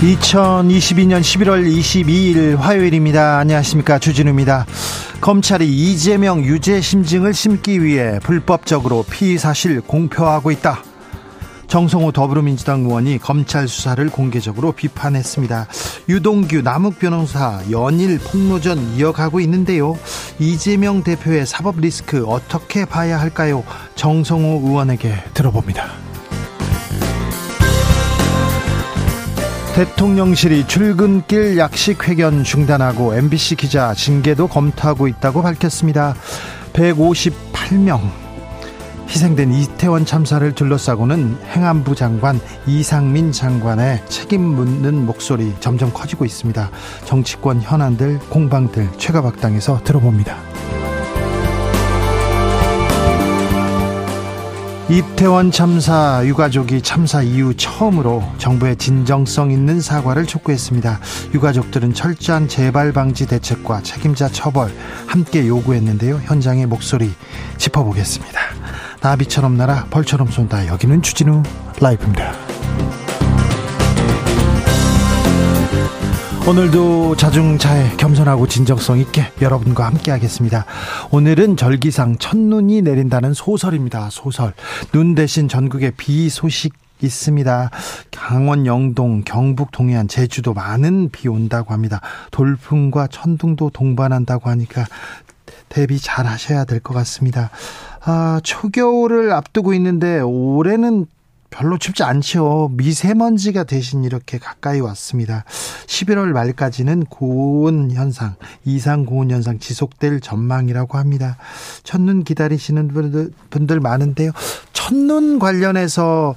2022년 11월 22일 화요일입니다. 안녕하십니까. 주진우입니다. 검찰이 이재명 유죄 심증을 심기 위해 불법적으로 피의 사실 공표하고 있다. 정성호 더불어민주당 의원이 검찰 수사를 공개적으로 비판했습니다. 유동규 남욱 변호사 연일 폭로전 이어가고 있는데요. 이재명 대표의 사법 리스크 어떻게 봐야 할까요? 정성호 의원에게 들어봅니다. 대통령실이 출근길 약식 회견 중단하고 MBC 기자 징계도 검토하고 있다고 밝혔습니다. 158명 희생된 이태원 참사를 둘러싸고는 행안부 장관 이상민 장관의 책임 묻는 목소리 점점 커지고 있습니다. 정치권 현안들 공방들 최가박당에서 들어봅니다. 이태원 참사 유가족이 참사 이후 처음으로 정부의 진정성 있는 사과를 촉구했습니다. 유가족들은 철저한 재발 방지 대책과 책임자 처벌 함께 요구했는데요. 현장의 목소리 짚어보겠습니다. 나비처럼 날아 벌처럼 쏜다. 여기는 주진우 라이브입니다. 오늘도 자중차에 겸손하고 진정성 있게 여러분과 함께 하겠습니다. 오늘은 절기상 첫눈이 내린다는 소설입니다. 소설. 눈 대신 전국에 비 소식 있습니다. 강원 영동, 경북 동해안, 제주도 많은 비 온다고 합니다. 돌풍과 천둥도 동반한다고 하니까 대비 잘 하셔야 될 것 같습니다. 아, 초겨울을 앞두고 있는데 올해는 별로 춥지 않죠. 미세먼지가 대신 이렇게 가까이 왔습니다. 11월 말까지는 고온 현상, 이상 고온 현상 지속될 전망이라고 합니다. 첫눈 기다리시는 분들, 분들 많은데요. 첫눈 관련해서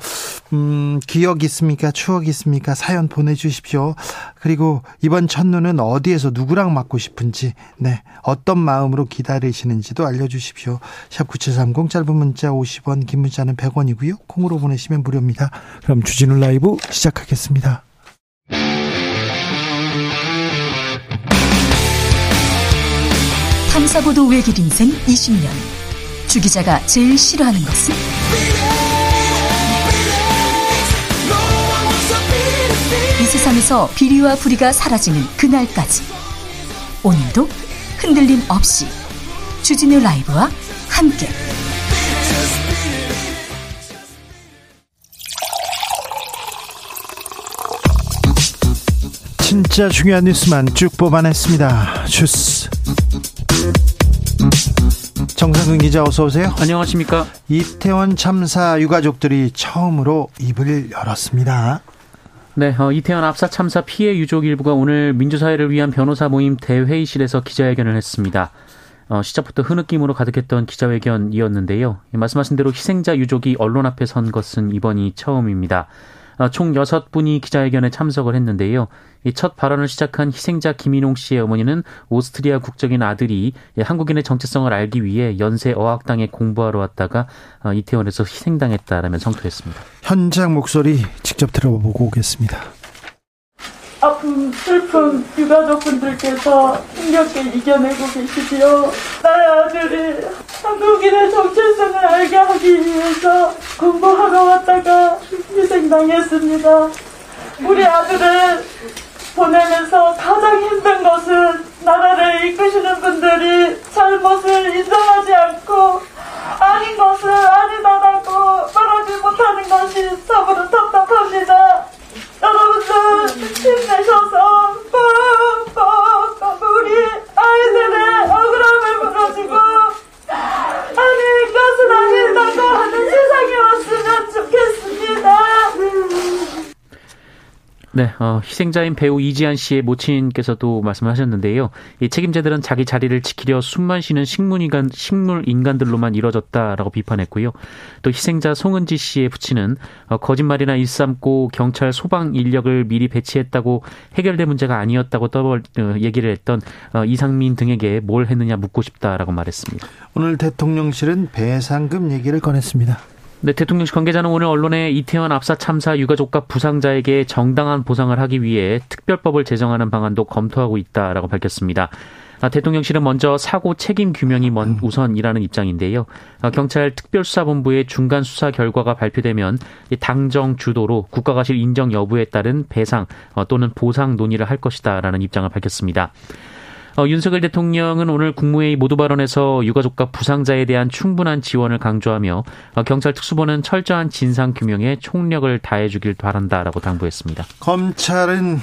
음, 기억 있습니까? 추억 있습니까? 사연 보내주십시오. 그리고 이번 첫눈은 어디에서 누구랑 맞고 싶은지, 네, 어떤 마음으로 기다리시는지도 알려주십시오. 샵 9730 짧은 문자 50원, 긴 문자는 100원이고요. 콩으로 보내시면 무료입니다. 그럼 주진우 라이브 시작하겠습니다. 탐사보도 외길 인생 20년. 주 기자가 제일 싫어하는 것은? 세상에서 비리와 부리가 사라지는 그날까지 오늘도 흔들림 없이 주진우 라이브와 함께 진짜 중요한 뉴스만 쭉 뽑아냈습니다. 주스. 정상근 기자 어서 오세요. 안녕하십니까. 이태원 참사 유가족들이 처음으로 입을 열었습니다. 네, 어, 이태원 압사 참사 피해 유족 일부가 오늘 민주사회를 위한 변호사 모임 대회의실에서 기자회견을 했습니다. 어, 시작부터 흐느낌으로 가득했던 기자회견이었는데요. 말씀하신 대로 희생자 유족이 언론 앞에 선 것은 이번이 처음입니다. 어, 총 여섯 분이 기자회견에 참석을 했는데요. 첫 발언을 시작한 희생자 김인홍 씨의 어머니는 오스트리아 국적인 아들이 한국인의 정체성을 알기 위해 연세 어학당에 공부하러 왔다가 어, 이태원에서 희생당했다라며 성토했습니다. 현장 목소리 직접 들어보고 오겠습니다. 아픔, 슬픔 유가족분들께서 힘겹게 이겨내고 계시지요. 나의 아들이 한국인의 정체성을 알게 하기 위해서 공부하러 왔다가 희생당했습니다. 우리 아들을 보내면서 가장 힘든 것은 나라를 이끄시는 분들이 잘못을 인정하지 않고 아닌 것을 아니다라고 말하지 못하는 것이 참으로 답답합니다. 여러분들 힘내셔서 꼭꼭 우리 아이들의 억울함을 풀어주고 아니 것은 아니다고 하는 세상이 왔으면 좋겠습니다. 네, 어, 희생자인 배우 이지한 씨의 모친께서도 말씀을 하셨는데요. 이 책임자들은 자기 자리를 지키려 숨만 쉬는 식물인간, 식물 인간들로만 이뤄졌다라고 비판했고요. 또 희생자 송은지 씨의 부친은 어, 거짓말이나 일삼고 경찰 소방 인력을 미리 배치했다고 해결될 문제가 아니었다고 떠벌 어, 얘기를 했던 어, 이상민 등에게 뭘 했느냐 묻고 싶다라고 말했습니다. 오늘 대통령실은 배상금 얘기를 꺼냈습니다. 네, 대통령실 관계자는 오늘 언론에 이태원 압사 참사 유가족과 부상자에게 정당한 보상을 하기 위해 특별법을 제정하는 방안도 검토하고 있다라고 밝혔습니다. 아, 대통령실은 먼저 사고 책임 규명이 먼 우선이라는 입장인데요. 아, 경찰 특별수사본부의 중간 수사 결과가 발표되면 당정 주도로 국가가실 인정 여부에 따른 배상 어, 또는 보상 논의를 할 것이다라는 입장을 밝혔습니다. 어, 윤석열 대통령은 오늘 국무회의 모두 발언에서 유가족과 부상자에 대한 충분한 지원을 강조하며 어, 경찰 특수본은 철저한 진상 규명에 총력을 다해주길 바란다라고 당부했습니다. 검찰은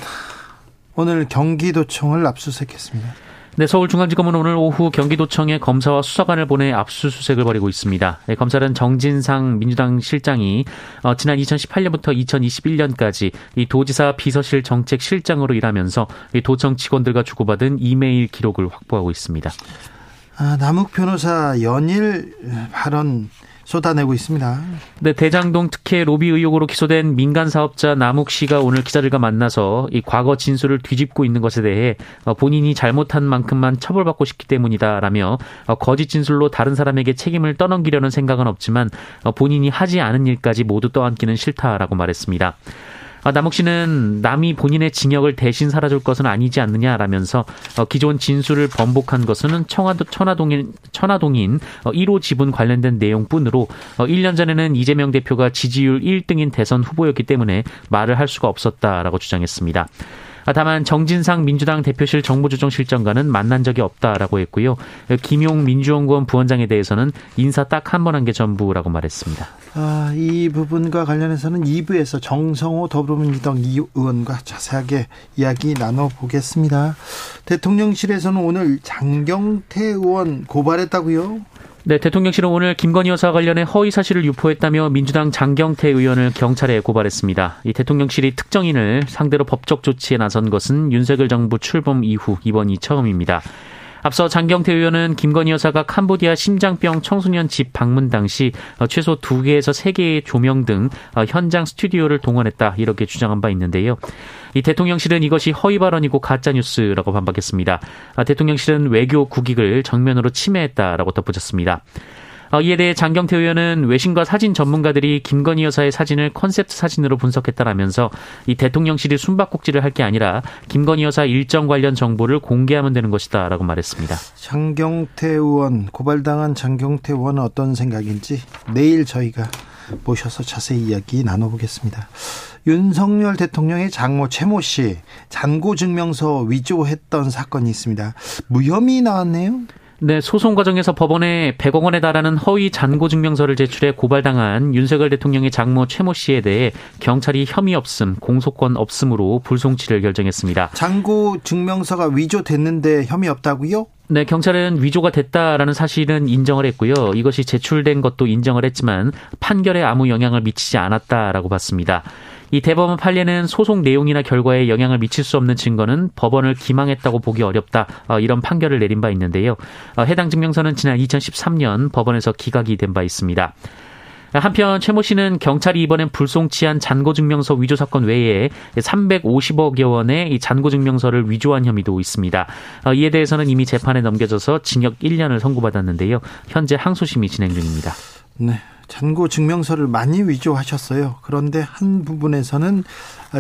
오늘 경기도청을 압수수색했습니다. 네, 서울중앙지검은 오늘 오후 경기도청에 검사와 수사관을 보내 압수수색을 벌이고 있습니다. 네, 검찰은 정진상 민주당 실장이 어, 지난 2018년부터 2021년까지 이 도지사 비서실 정책실장으로 일하면서 이 도청 직원들과 주고받은 이메일 기록을 확보하고 있습니다. 아, 남욱 변호사 연일 발언 쏟아내고 있습니다. 네, 대장동 특혜 로비 의혹으로 기소된 민간 사업자 남욱 씨가 오늘 기자들과 만나서 이 과거 진술을 뒤집고 있는 것에 대해 어, 본인이 잘못한 만큼만 처벌받고 싶기 때문이다라며 어, 거짓 진술로 다른 사람에게 책임을 떠넘기려는 생각은 없지만 어, 본인이 하지 않은 일까지 모두 떠안기는 싫다라고 말했습니다. 아, 남욱 씨는 남이 본인의 징역을 대신 살아줄 것은 아니지 않느냐라면서 어, 기존 진술을 번복한 것은 청와도, 천화동인, 천화동인 1호 어, 지분 관련된 내용뿐으로 1년 어, 전에는 이재명 대표가 지지율 1등인 대선 후보였기 때문에 말을 할 수가 없었다라고 주장했습니다. 아, 다만 정진상 민주당 대표실 정무조정실장과는 만난 적이 없다라고 했고요. 김용 민주연구원 부원장에 대해서는 인사 딱 한 번 한 게 전부라고 말했습니다. 아, 이 부분과 관련해서는 2부에서 정성호 더불어민주당 의원과 자세하게 이야기 나눠보겠습니다. 대통령실에서는 오늘 장경태 의원 고발했다고요? 네, 대통령실은 오늘 김건희 여사 관련해 허위 사실을 유포했다며 민주당 장경태 의원을 경찰에 고발했습니다. 이 대통령실이 특정인을 상대로 법적 조치에 나선 것은 윤석열 정부 출범 이후 이번이 처음입니다. 앞서 장경태 의원은 김건희 여사가 캄보디아 심장병 청소년 집 방문 당시 어, 최소 2개에서 3개의 조명 등 어, 현장 스튜디오를 동원했다 이렇게 주장한 바 있는데요. 이 대통령실은 이것이 허위 발언이고 가짜 뉴스라고 반박했습니다. 아, 대통령실은 외교 국익을 정면으로 침해했다라고 덧붙였습니다. 어, 이에 대해 장경태 의원은 외신과 사진 전문가들이 김건희 여사의 사진을 컨셉트 사진으로 분석했다라면서 이 대통령실이 숨바꼭질을 할 게 아니라 김건희 여사 일정 관련 정보를 공개하면 되는 것이다라고 말했습니다. 장경태 의원 고발당한 장경태 의원은 어떤 생각인지 내일 저희가 모셔서 자세히 이야기 나눠보겠습니다. 윤석열 대통령의 장모 최모 씨 잔고 증명서 위조했던 사건이 있습니다. 무혐의 나왔네요. 네, 소송 과정에서 법원에 100억 원에 달하는 허위 잔고 증명서를 제출해 고발당한 윤석열 대통령의 장모 최모 씨에 대해 경찰이 혐의 없음, 공소권 없음으로 불송치를 결정했습니다. 잔고 증명서가 위조됐는데 혐의 없다고요? 네, 경찰은 위조가 됐다라는 사실은 인정을 했고요. 이것이 제출된 것도 인정을 했지만 판결에 아무 영향을 미치지 않았다라고 봤습니다. 이 대법원 판례는 소송 내용이나 결과에 영향을 미칠 수 없는 증거는 법원을 기망했다고 보기 어렵다 어, 이런 판결을 내린 바 있는데요. 어, 해당 증명서는 지난 2013년 법원에서 기각이 된 바 있습니다. 한편 최 모 씨는 경찰이 이번엔 불송치한 잔고증명서 위조 사건 외에 350억여 원의 이 잔고증명서를 위조한 혐의도 있습니다. 어, 이에 대해서는 이미 재판에 넘겨져서 징역 1년을 선고받았는데요. 현재 항소심이 진행 중입니다. 네. 잔고 증명서를 많이 위조하셨어요. 그런데 한 부분에서는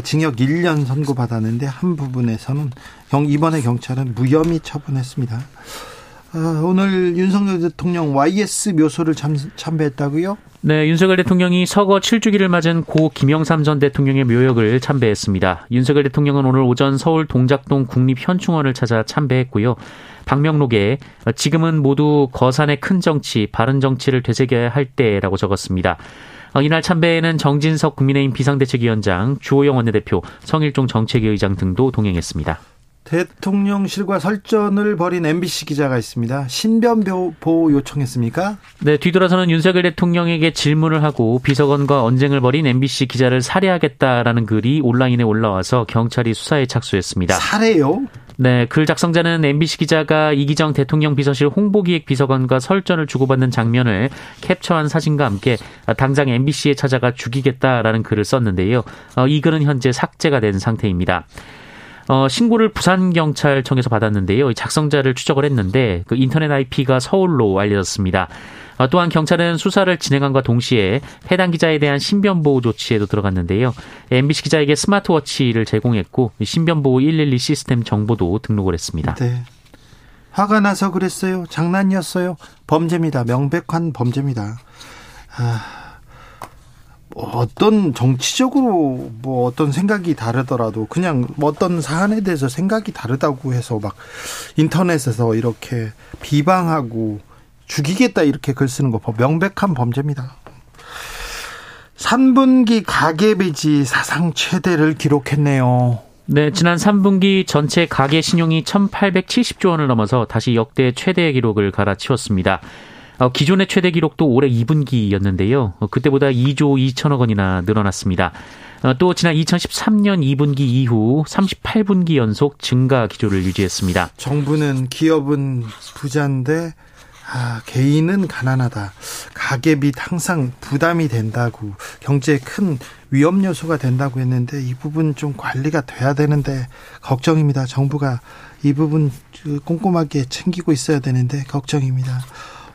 징역 1년 선고받았는데 한 부분에서는 이번에 경찰은 무혐의 처분했습니다. 아, 오늘 윤석열 대통령 YS 묘소를 참, 참배했다고요? 네, 윤석열 대통령이 서거 7주기를 맞은 고 김영삼 전 대통령의 묘역을 참배했습니다. 윤석열 대통령은 오늘 오전 서울 동작동 국립현충원을 찾아 참배했고요. 박명록에 지금은 모두 거산의 큰 정치, 바른 정치를 되새겨야 할 때라고 적었습니다. 어, 이날 참배에는 정진석 국민의힘 비상대책위원장, 주호영 원내대표, 성일종 정책위 의장 등도 동행했습니다. 대통령실과 설전을 벌인 MBC 기자가 있습니다. 신변 보호 요청했습니까? 네, 뒤돌아서는 윤석열 대통령에게 질문을 하고 비서관과 언쟁을 벌인 MBC 기자를 살해하겠다라는 글이 온라인에 올라와서 경찰이 수사에 착수했습니다. 살해요? 네, 글 작성자는 MBC 기자가 이기정 대통령 비서실 홍보기획 비서관과 설전을 주고받는 장면을 캡처한 사진과 함께 당장 MBC에 찾아가 죽이겠다라는 글을 썼는데요. 어, 이 글은 현재 삭제가 된 상태입니다. 어, 신고를 부산경찰청에서 받았는데요. 작성자를 추적을 했는데 그 인터넷 IP가 서울로 알려졌습니다. 어, 또한 경찰은 수사를 진행함과 동시에 해당 기자에 대한 신변보호 조치에도 들어갔는데요. MBC 기자에게 스마트워치를 제공했고 신변보호 112 시스템 정보도 등록을 했습니다. 네. 화가 나서 그랬어요. 장난이었어요. 범죄입니다. 명백한 범죄입니다. 아... 어떤 정치적으로 뭐 어떤 생각이 다르더라도 그냥 뭐 어떤 사안에 대해서 생각이 다르다고 해서 막 인터넷에서 이렇게 비방하고 죽이겠다 이렇게 글 쓰는 거 명백한 범죄입니다. 3분기 가계비지 사상 최대를 기록했네요. 네, 지난 3분기 전체 가계 신용이 1,870조 원을 넘어서 다시 역대 최대 기록을 갈아치웠습니다. 어, 기존의 최대 기록도 올해 2분기였는데요. 어, 그때보다 2조 2천억 원이나 늘어났습니다. 어, 또 지난 2013년 2분기 이후 38분기 연속 증가 기조를 유지했습니다. 정부는 기업은 부자인데 아, 개인은 가난하다. 가계빚 항상 부담이 된다고 경제에 큰 위험 요소가 된다고 했는데 이 부분 좀 관리가 돼야 되는데 걱정입니다. 정부가 이 부분 꼼꼼하게 챙기고 있어야 되는데 걱정입니다.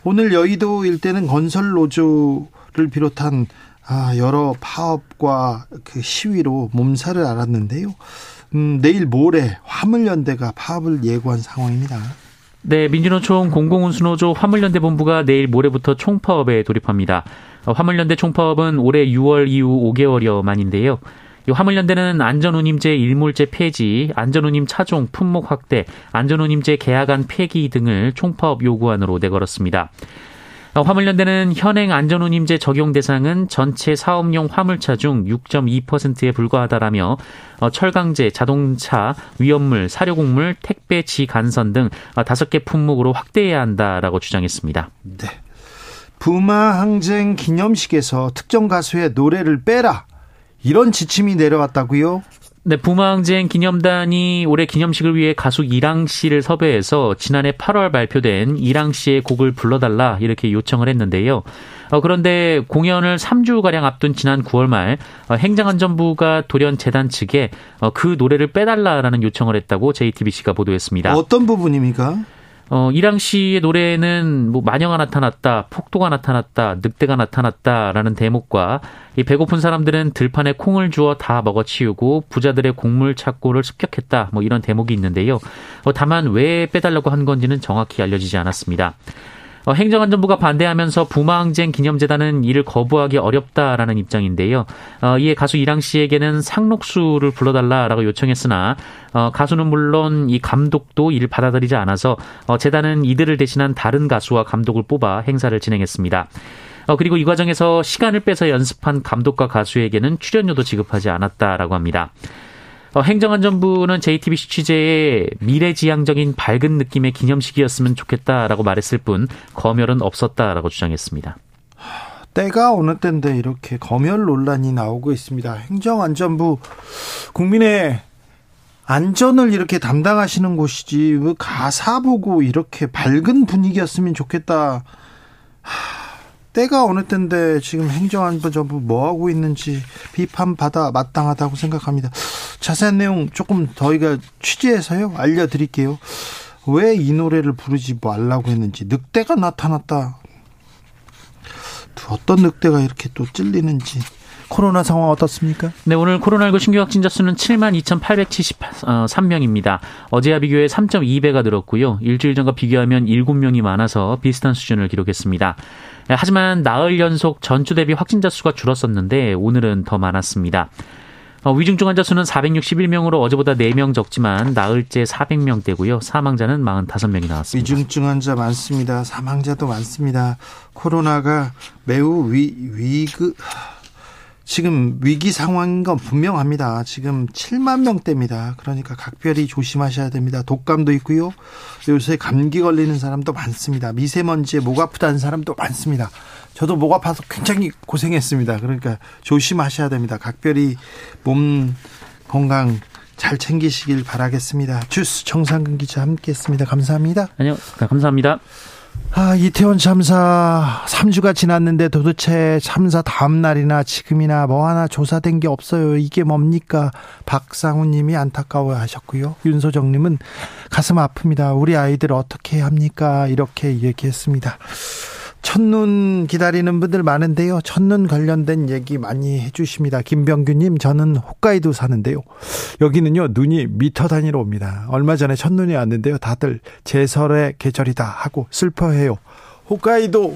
오늘 여의도 일대는 건설 노조를 비롯한 아, 여러 파업과 그 시위로 몸살을 앓았는데요. 음, 내일 모레 화물연대가 파업을 예고한 상황입니다. 네, 민주노총 공공운수노조 화물연대 본부가 내일 모레부터 총파업에 돌입합니다. 어, 화물연대 총파업은 올해 6월 이후 5개월여 만인데요. 이 화물연대는 안전운임제 일몰제 폐지, 안전운임 차종 품목 확대, 안전운임제 계약안 폐기 등을 총파업 요구안으로 내걸었습니다. 어, 화물연대는 현행 안전운임제 적용 대상은 전체 사업용 화물차 중 6.2%에 불과하다라며 어, 철강제, 자동차, 위험물, 사료곡물, 택배, 지간선 등 어, 다섯 개 품목으로 확대해야 한다라고 주장했습니다. 네. 부마 항쟁 기념식에서 특정 가수의 노래를 빼라. 이런 지침이 내려왔다고요? 네, 부마항쟁 기념단이 올해 기념식을 위해 가수 이랑 씨를 섭외해서 지난해 8월 발표된 이랑 씨의 곡을 불러달라 이렇게 요청을 했는데요. 어, 그런데 공연을 3주가량 앞둔 지난 9월 말 어, 행정안전부가 돌연 재단 측에 어, 그 노래를 빼달라라는 요청을 했다고 JTBC가 보도했습니다. 어떤 부분입니까? 어, 이랑 씨의 노래는 뭐 마녀가 나타났다, 폭도가 나타났다, 늑대가 나타났다라는 대목과 이 배고픈 사람들은 들판에 콩을 주어 다 먹어치우고 부자들의 곡물 찾고를 습격했다. 뭐 이런 대목이 있는데요. 어, 다만 왜 빼달라고 한 건지는 정확히 알려지지 않았습니다. 어, 행정안전부가 반대하면서 부마항쟁 기념재단은 이를 거부하기 어렵다라는 입장인데요. 어, 이에 가수 이랑 씨에게는 상록수를 불러달라라고 요청했으나 어, 가수는 물론 이 감독도 이를 받아들이지 않아서 어, 재단은 이들을 대신한 다른 가수와 감독을 뽑아 행사를 진행했습니다. 어, 그리고 이 과정에서 시간을 빼서 연습한 감독과 가수에게는 출연료도 지급하지 않았다라고 합니다. 어, 행정안전부는 JTBC 취재에 미래지향적인 밝은 느낌의 기념식이었으면 좋겠다라고 말했을 뿐 검열은 없었다라고 주장했습니다. 때가 어느 때인데 이렇게 검열 논란이 나오고 있습니다. 행정안전부 국민의 안전을 이렇게 담당하시는 곳이지 왜 가사 보고 이렇게 밝은 분위기였으면 좋겠다. 때가 어느 때인데 지금 행정안전부 뭐 하고 있는지 비판받아 마땅하다고 생각합니다. 자세한 내용 조금 저희가 취재해서요 알려드릴게요. 왜 이 노래를 부르지 말라고 했는지 늑대가 나타났다. 어떤 늑대가 이렇게 또 찔리는지 코로나 상황 어떻습니까? 네, 오늘 코로나19 신규 확진자 수는 7만 2,873명입니다. 어제와 비교해 3.2배가 늘었고요. 일주일 전과 비교하면 7명이 많아서 비슷한 수준을 기록했습니다. 네, 하지만 나흘 연속 전주 대비 확진자 수가 줄었었는데 오늘은 더 많았습니다. 어, 위중증 환자 수는 461명으로 어제보다 4명 적지만 나흘째 400명대고요. 사망자는 45명이 나왔습니다. 위중증 환자 많습니다. 사망자도 많습니다. 코로나가 매우 위, 위그, 지금 위기 상황인 건 분명합니다. 지금 7만 명대입니다. 그러니까 각별히 조심하셔야 됩니다. 독감도 있고요. 요새 감기 걸리는 사람도 많습니다. 미세먼지에 목 아프다는 사람도 많습니다. 저도 목 아파서 굉장히 고생했습니다. 그러니까 조심하셔야 됩니다. 각별히 몸 건강 잘 챙기시길 바라겠습니다. 주스 정상근 기자 함께했습니다. 감사합니다. 안녕, 감사합니다. 아, 이태원 참사 3주가 지났는데 도대체 참사 다음 날이나 지금이나 뭐 하나 조사된 게 없어요. 이게 뭡니까? 박상우 님이 안타까워 하셨고요. 윤소정 님은 가슴 아픕니다. 우리 아이들 어떻게 합니까? 이렇게 얘기했습니다. 첫눈 기다리는 분들 많은데요. 첫눈 관련된 얘기 많이 해주십니다. 김병규님, 저는 홋카이도 사는데요. 여기는요, 눈이 미터 단위로 옵니다. 얼마 전에 첫눈이 왔는데요. 다들 제설의 계절이다 하고 슬퍼해요. 홋카이도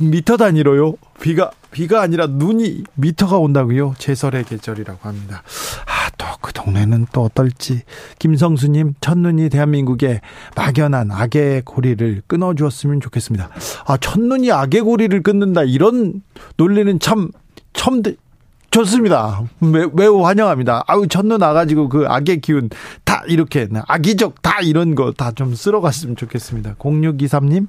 미터 단위로요. 비가 비가 아니라 눈이 미터가 온다고요. 제설의 계절이라고 합니다. 아, 또 그 동네는 또 어떨지. 김성수님, 첫눈이 대한민국의 막연한 악의 고리를 끊어 주었으면 좋겠습니다. 아, 첫눈이 악의 고리를 끊는다. 이런 논리는 참, 처음, 좋습니다. 매우 환영합니다. 아우, 첫눈 와가지고 그 악의 기운 다 이렇게, 악의적 다 이런 거 다 좀 쓸어갔으면 좋겠습니다. 0623님,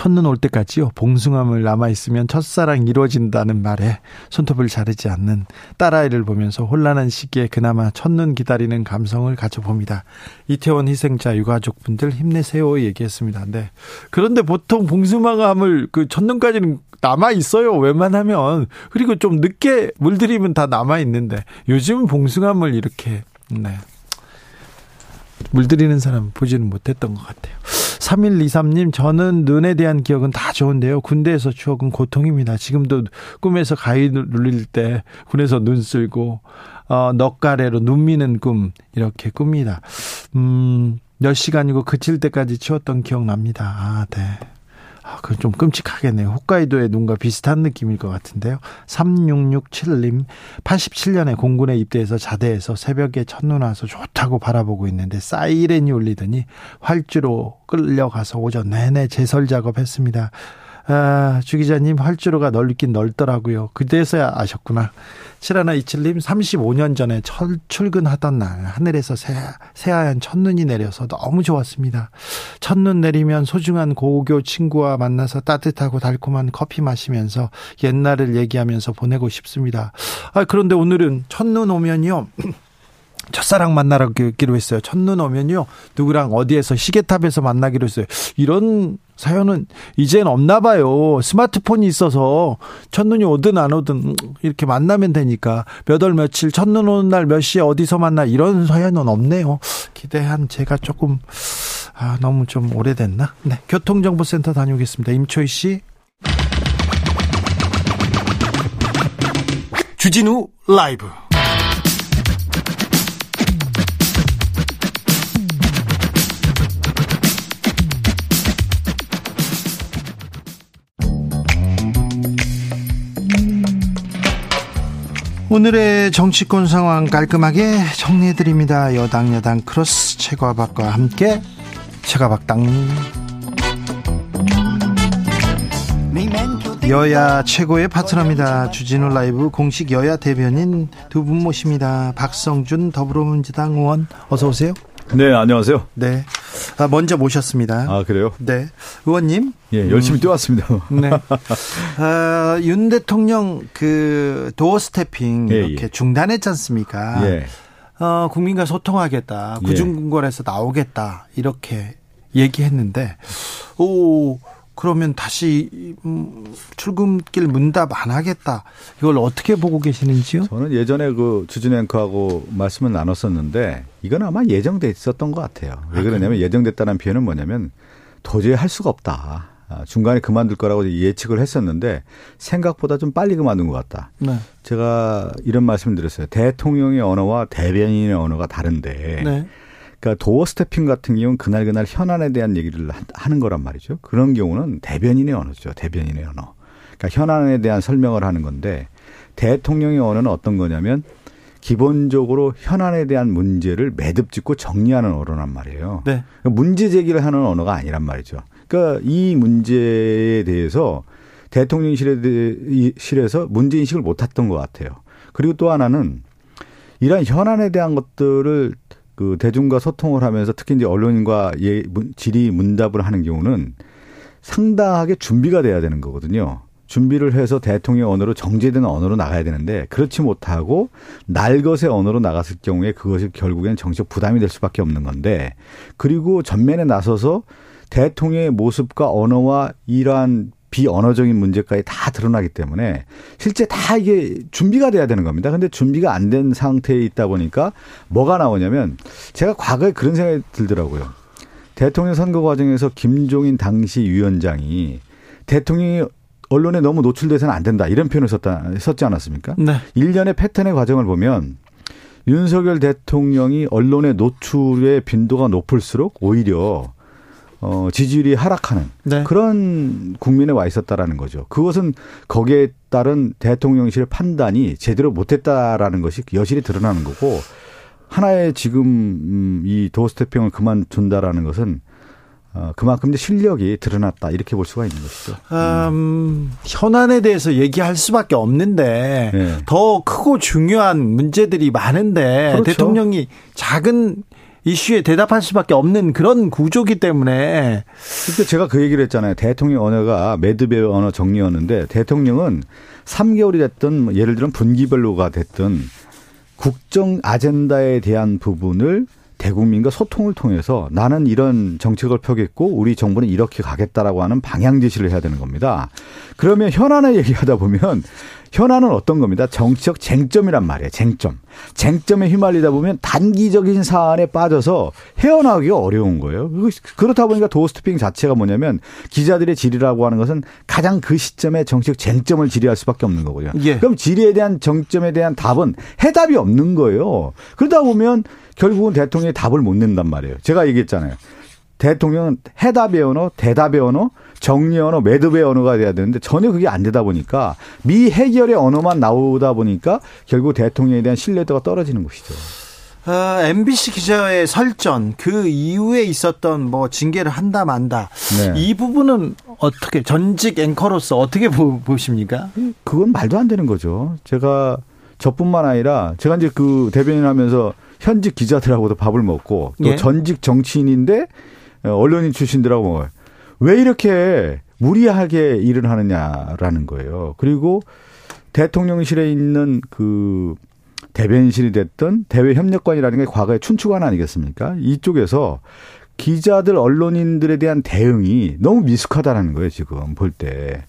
첫눈 올 때까지요. 봉숭아물 남아 있으면 첫사랑 이루어진다는 말에 손톱을 자르지 않는 딸아이를 보면서 혼란한 시기에 그나마 첫눈 기다리는 감성을 가져봅니다. 이태원 희생자 유가족분들 힘내세요 얘기했습니다. 네. 그런데 보통 봉숭아물 그 첫눈까지는 남아 있어요. 웬만하면 그리고 좀 늦게 물들이면 다 남아 있는데 요즘은 봉숭아물 이렇게 네. 물들이는 사람 보지는 못했던 것 같아요. 3123님, 저는 눈에 대한 기억은 다 좋은데요. 군대에서 추억은 고통입니다. 지금도 꿈에서 가위 눌릴 때 군에서 눈 쓸고, 어, 넉가래로 눈 미는 꿈, 이렇게 꿉니다. 음, 몇 시간이고 그칠 때까지 치웠던 기억 납니다. 아, 네. 아, 그건 좀 끔찍하겠네요. 홋카이도의 눈과 비슷한 느낌일 것 같은데요. 3667님, 87년에 공군에 입대해서 자대에서 새벽에 첫눈 와서 좋다고 바라보고 있는데 사이렌이 울리더니 활주로 끌려가서 오전 내내 제설 작업했습니다. 아, 주 기자님 활주로가 넓긴 넓더라고요. 그때서야 아셨구나. 7127님 35년 전에 철, 출근하던 날 하늘에서 새, 새하얀 첫눈이 내려서 너무 좋았습니다. 첫눈 내리면 소중한 고교 친구와 만나서 따뜻하고 달콤한 커피 마시면서 옛날을 얘기하면서 보내고 싶습니다. 아, 그런데 오늘은 첫눈 오면요. 첫사랑 만나기로 했어요. 첫눈 오면요. 누구랑 어디에서 시계탑에서 만나기로 했어요. 이런 사연은 이젠 없나 봐요. 스마트폰이 있어서 첫눈이 오든 안 오든 이렇게 만나면 되니까 몇 월 며칠 첫눈 오는 날 몇 시에 어디서 만나 이런 사연은 없네요. 기대한 제가 조금 아, 너무 좀 오래됐나? 네. 교통정보센터 다녀오겠습니다. 임초희 씨. 주진우 라이브 오늘의 정치권 상황 깔끔하게 정리해드립니다. 여당 여당 크로스 최과박과 함께 최과박당 여야 최고의 파트너입니다. 주진우 라이브 공식 여야 대변인 두 분 모십니다. 박성준 더불어민주당 의원 어서 오세요. 네, 안녕하세요. 네. 아, 먼저 모셨습니다. 아, 그래요? 네. 의원님. 예, 열심히 음. 뛰어왔습니다. 네. 아, 윤 대통령 그 doorstepping 예, 이렇게 예. 중단했지 않습니까? 예. 어, 국민과 소통하겠다. 예. 나오겠다. 이렇게 얘기했는데, 오, 그러면 다시 음, 출근길 문답 안 하겠다. 이걸 어떻게 보고 계시는지요? 저는 예전에 그 주진 앵커하고 말씀을 나눴었는데 이건 아마 예정돼 있었던 것 같아요. 왜 아, 그러냐면 예정됐다는 표현은 뭐냐면 도저히 할 수가 없다. 아, 중간에 그만둘 거라고 예측을 했었는데 생각보다 좀 빨리 그만둔 것 같다. 네. 제가 이런 말씀을 드렸어요. 대통령의 언어와 대변인의 언어가 다른데 네. 그러니까 도어 스태핑 같은 경우는 그날 그날 현안에 대한 얘기를 하는 거란 말이죠. 그런 경우는 대변인의 언어죠. 대변인의 언어. 그러니까 현안에 대한 설명을 하는 건데 대통령의 언어는 어떤 거냐면 기본적으로 현안에 대한 문제를 매듭 짓고 정리하는 언어란 말이에요. 네. 그러니까 문제 제기를 하는 언어가 아니란 말이죠. 그러니까 이 문제에 대해서 대통령실에서 문제 인식을 못 했던 것 같아요. 그리고 또 하나는 이러한 현안에 대한 것들을 그 대중과 소통을 하면서 특히 이제 언론인과 예, 질의 문답을 하는 경우는 상당하게 준비가 돼야 되는 거거든요. 준비를 해서 대통령 언어로 정제된 언어로 나가야 되는데 그렇지 못하고 날것의 언어로 나갔을 경우에 그것이 결국엔 정치적 부담이 될 수밖에 없는 건데 그리고 전면에 나서서 대통령의 모습과 언어와 이러한 비언어적인 문제까지 다 드러나기 때문에 실제 다 이게 준비가 돼야 되는 겁니다. 근데 준비가 안 된 상태에 있다 보니까 뭐가 나오냐면 제가 과거에 그런 생각이 들더라고요. 대통령 선거 과정에서 김종인 당시 위원장이 대통령이 언론에 너무 노출돼서는 안 된다. 이런 표현을 썼다, 썼지 않았습니까? 네. 일련의 패턴의 과정을 보면 윤석열 대통령이 언론의 노출의 빈도가 높을수록 오히려 어, 지지율이 하락하는 네. 그런 국민에 와 있었다라는 거죠. 그것은 거기에 따른 대통령실의 판단이 제대로 못했다라는 것이 여실히 드러나는 거고 하나의 지금 음, 이 도스태핑을 그만둔다라는 것은 어, 그만큼 실력이 드러났다 이렇게 볼 수가 있는 것이죠. 음, 현안에 대해서 얘기할 수밖에 없는데 네. 더 크고 중요한 문제들이 많은데 그렇죠. 대통령이 작은 이슈에 대답할 수밖에 없는 그런 구조기 때문에. 그때 제가 그 얘기를 했잖아요. 대통령 언어가 매드베 언어 정리였는데 대통령은 3개월이 됐든 뭐 예를 들면 분기별로가 됐든 국정 아젠다에 대한 부분을 대국민과 소통을 통해서 나는 이런 정책을 펴겠고 우리 정부는 이렇게 가겠다라고 하는 방향 제시를 해야 되는 겁니다. 그러면 현안에 얘기하다 보면 현안은 어떤 겁니다. 정치적 쟁점이란 말이에요. 쟁점. 쟁점에 휘말리다 보면 단기적인 사안에 빠져서 헤어나오기가 어려운 거예요. 그렇다 보니까 도어스토핑 자체가 뭐냐면 기자들의 질의라고 하는 것은 가장 그 시점에 정치적 쟁점을 질의할 수밖에 없는 거고요. 예. 그럼 질의에 대한 정점에 대한 답은 해답이 없는 거예요. 그러다 보면 결국은 대통령이 답을 못 낸단 말이에요. 제가 얘기했잖아요. 대통령은 해답의 언어, 대답의 언어, 정리 언어, 매듭의 언어가 돼야 되는데 전혀 그게 안 되다 보니까 미 해결의 언어만 나오다 보니까 결국 대통령에 대한 신뢰도가 떨어지는 것이죠. 어, MBC 기자의 설전 그 이후에 있었던 뭐 징계를 한다 만다 네. 이 부분은 어떻게 전직 앵커로서 어떻게 보, 보십니까? 그건 말도 안 되는 거죠. 제가 저뿐만 아니라 제가 이제 그 대변인 하면서 현직 기자들하고도 밥을 먹고 또 예. 전직 정치인인데 어, 언론인 출신들하고 왜 이렇게 무리하게 일을 하느냐라는 거예요. 그리고 대통령실에 있는 그 대변인실이 됐던 대외협력관이라는 게 과거의 춘추관 아니겠습니까? 이쪽에서 기자들 언론인들에 대한 대응이 너무 미숙하다는 거예요, 지금 볼 때.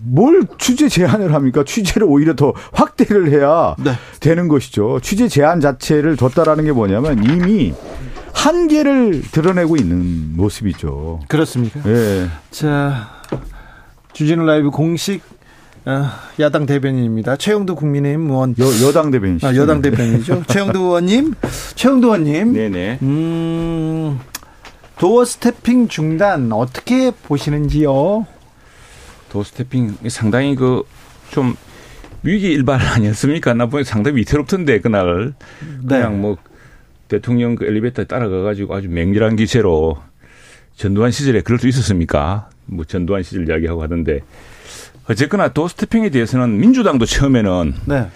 뭘 취재 제한을 합니까? 취재를 오히려 더 확대를 해야 네. 되는 것이죠. 취재 제한 자체를 뒀다라는 게 뭐냐면 이미 한계를 드러내고 있는 모습이죠. 그렇습니까? 예. 자, 주진우 라이브 공식 어, 야당 대변인입니다. 최영도 국민의힘 의원. 여, 여당 대변인이죠. 아, 여당 대변인이죠. 최영도 의원님. 최영도 의원님. 네네. 음, 도어 스태핑 중단 어떻게 보시는지요? 도스태핑 상당히 그 좀 위기 일발 아니었습니까? 나 보니 상당히 위태롭던데 그날 그냥 네. 뭐 대통령 그 엘리베이터에 따라가 가지고 아주 맹렬한 기세로 전두환 시절에 그럴 수 있었습니까? 뭐 전두환 시절 이야기하고 하던데 어쨌거나 도스태핑에 대해서는 민주당도 처음에는 네.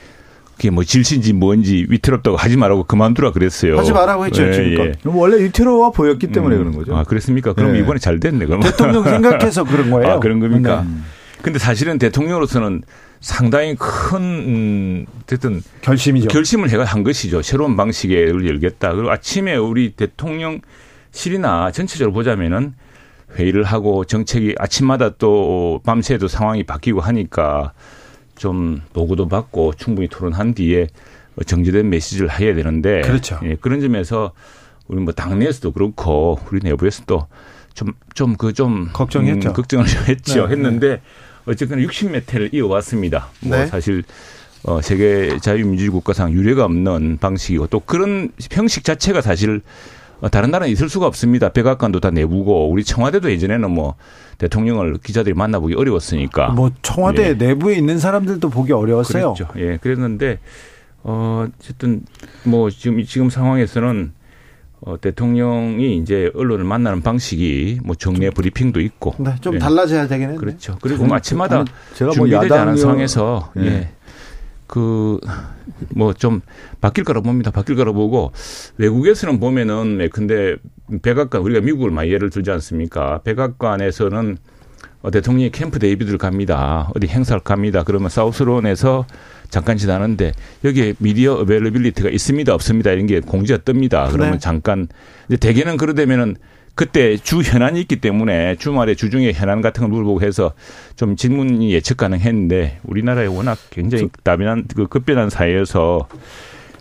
그게 뭐 질신지 뭔지 위태롭다고 하지 말라고 그만두라 그랬어요. 하지 말라고 했죠. 예, 지금 예. 원래 위태로워 보였기 때문에 음. 그런 거죠. 아 그랬습니까? 그럼 네. 이번에 잘 됐네. 그럼 대통령 생각해서 그런 거예요. 아 그런 겁니까? 음. 근데 사실은 대통령으로서는 상당히 큰 음, 어쨌든 결심이죠. 결심을 해가 한 것이죠. 새로운 방식의 열겠다. 그리고 아침에 우리 대통령실이나 전체적으로 보자면은 회의를 하고 정책이 아침마다 또 밤새도 상황이 바뀌고 하니까 좀 노고도 받고 충분히 토론한 뒤에 정제된 메시지를 해야 되는데 그렇죠. 예, 그런 점에서 우리 뭐 당내에서도 그렇고 우리 내부에서도 좀 좀 그좀 그 걱정했죠. 음, 걱정을 했죠. 네, 했는데 네. 어쨌거나 60몇 회를 이어왔습니다. 뭐 네. 사실 어, 세계 자유민주주의 국가상 유례가 없는 방식이고 또 그런 형식 자체가 사실 어, 다른 나라는 있을 수가 없습니다. 백악관도 다 내부고 우리 청와대도 예전에는 뭐 대통령을 기자들이 만나보기 어려웠으니까. 뭐 청와대 예. 내부에 있는 사람들도 보기 어려웠어요. 그랬죠. 예, 그랬는데 어 어쨌든 뭐 지금 지금 상황에서는 어, 대통령이 이제 언론을 만나는 방식이 뭐 정례 브리핑도 있고. 네, 좀 예. 달라져야 되겠네요. 그렇죠. 그리고 뭐 아침마다 뭐 준비되지 않은 상황에서 예. 예. 그 뭐 좀 바뀔 거라 봅니다. 바뀔 거라 보고 외국에서는 보면은 예, 근데 백악관 우리가 미국을 많이 예를 들지 않습니까? 백악관에서는 어, 대통령이 캠프 데이비드를 갑니다. 어디 행사를 갑니다. 그러면 사우스론에서 잠깐 지나는데 여기에 media availability가 있습니다, 없습니다 이런 게 공지가 뜹니다. 그러면 네. 잠깐 이제 대개는 그러되면은 그때 주 현안이 있기 때문에 주말에 주중에 현안 같은 걸 물어보고 해서 좀 질문이 예측 가능했는데 우리나라에 워낙 굉장히 다변한 그 급변한 사회여서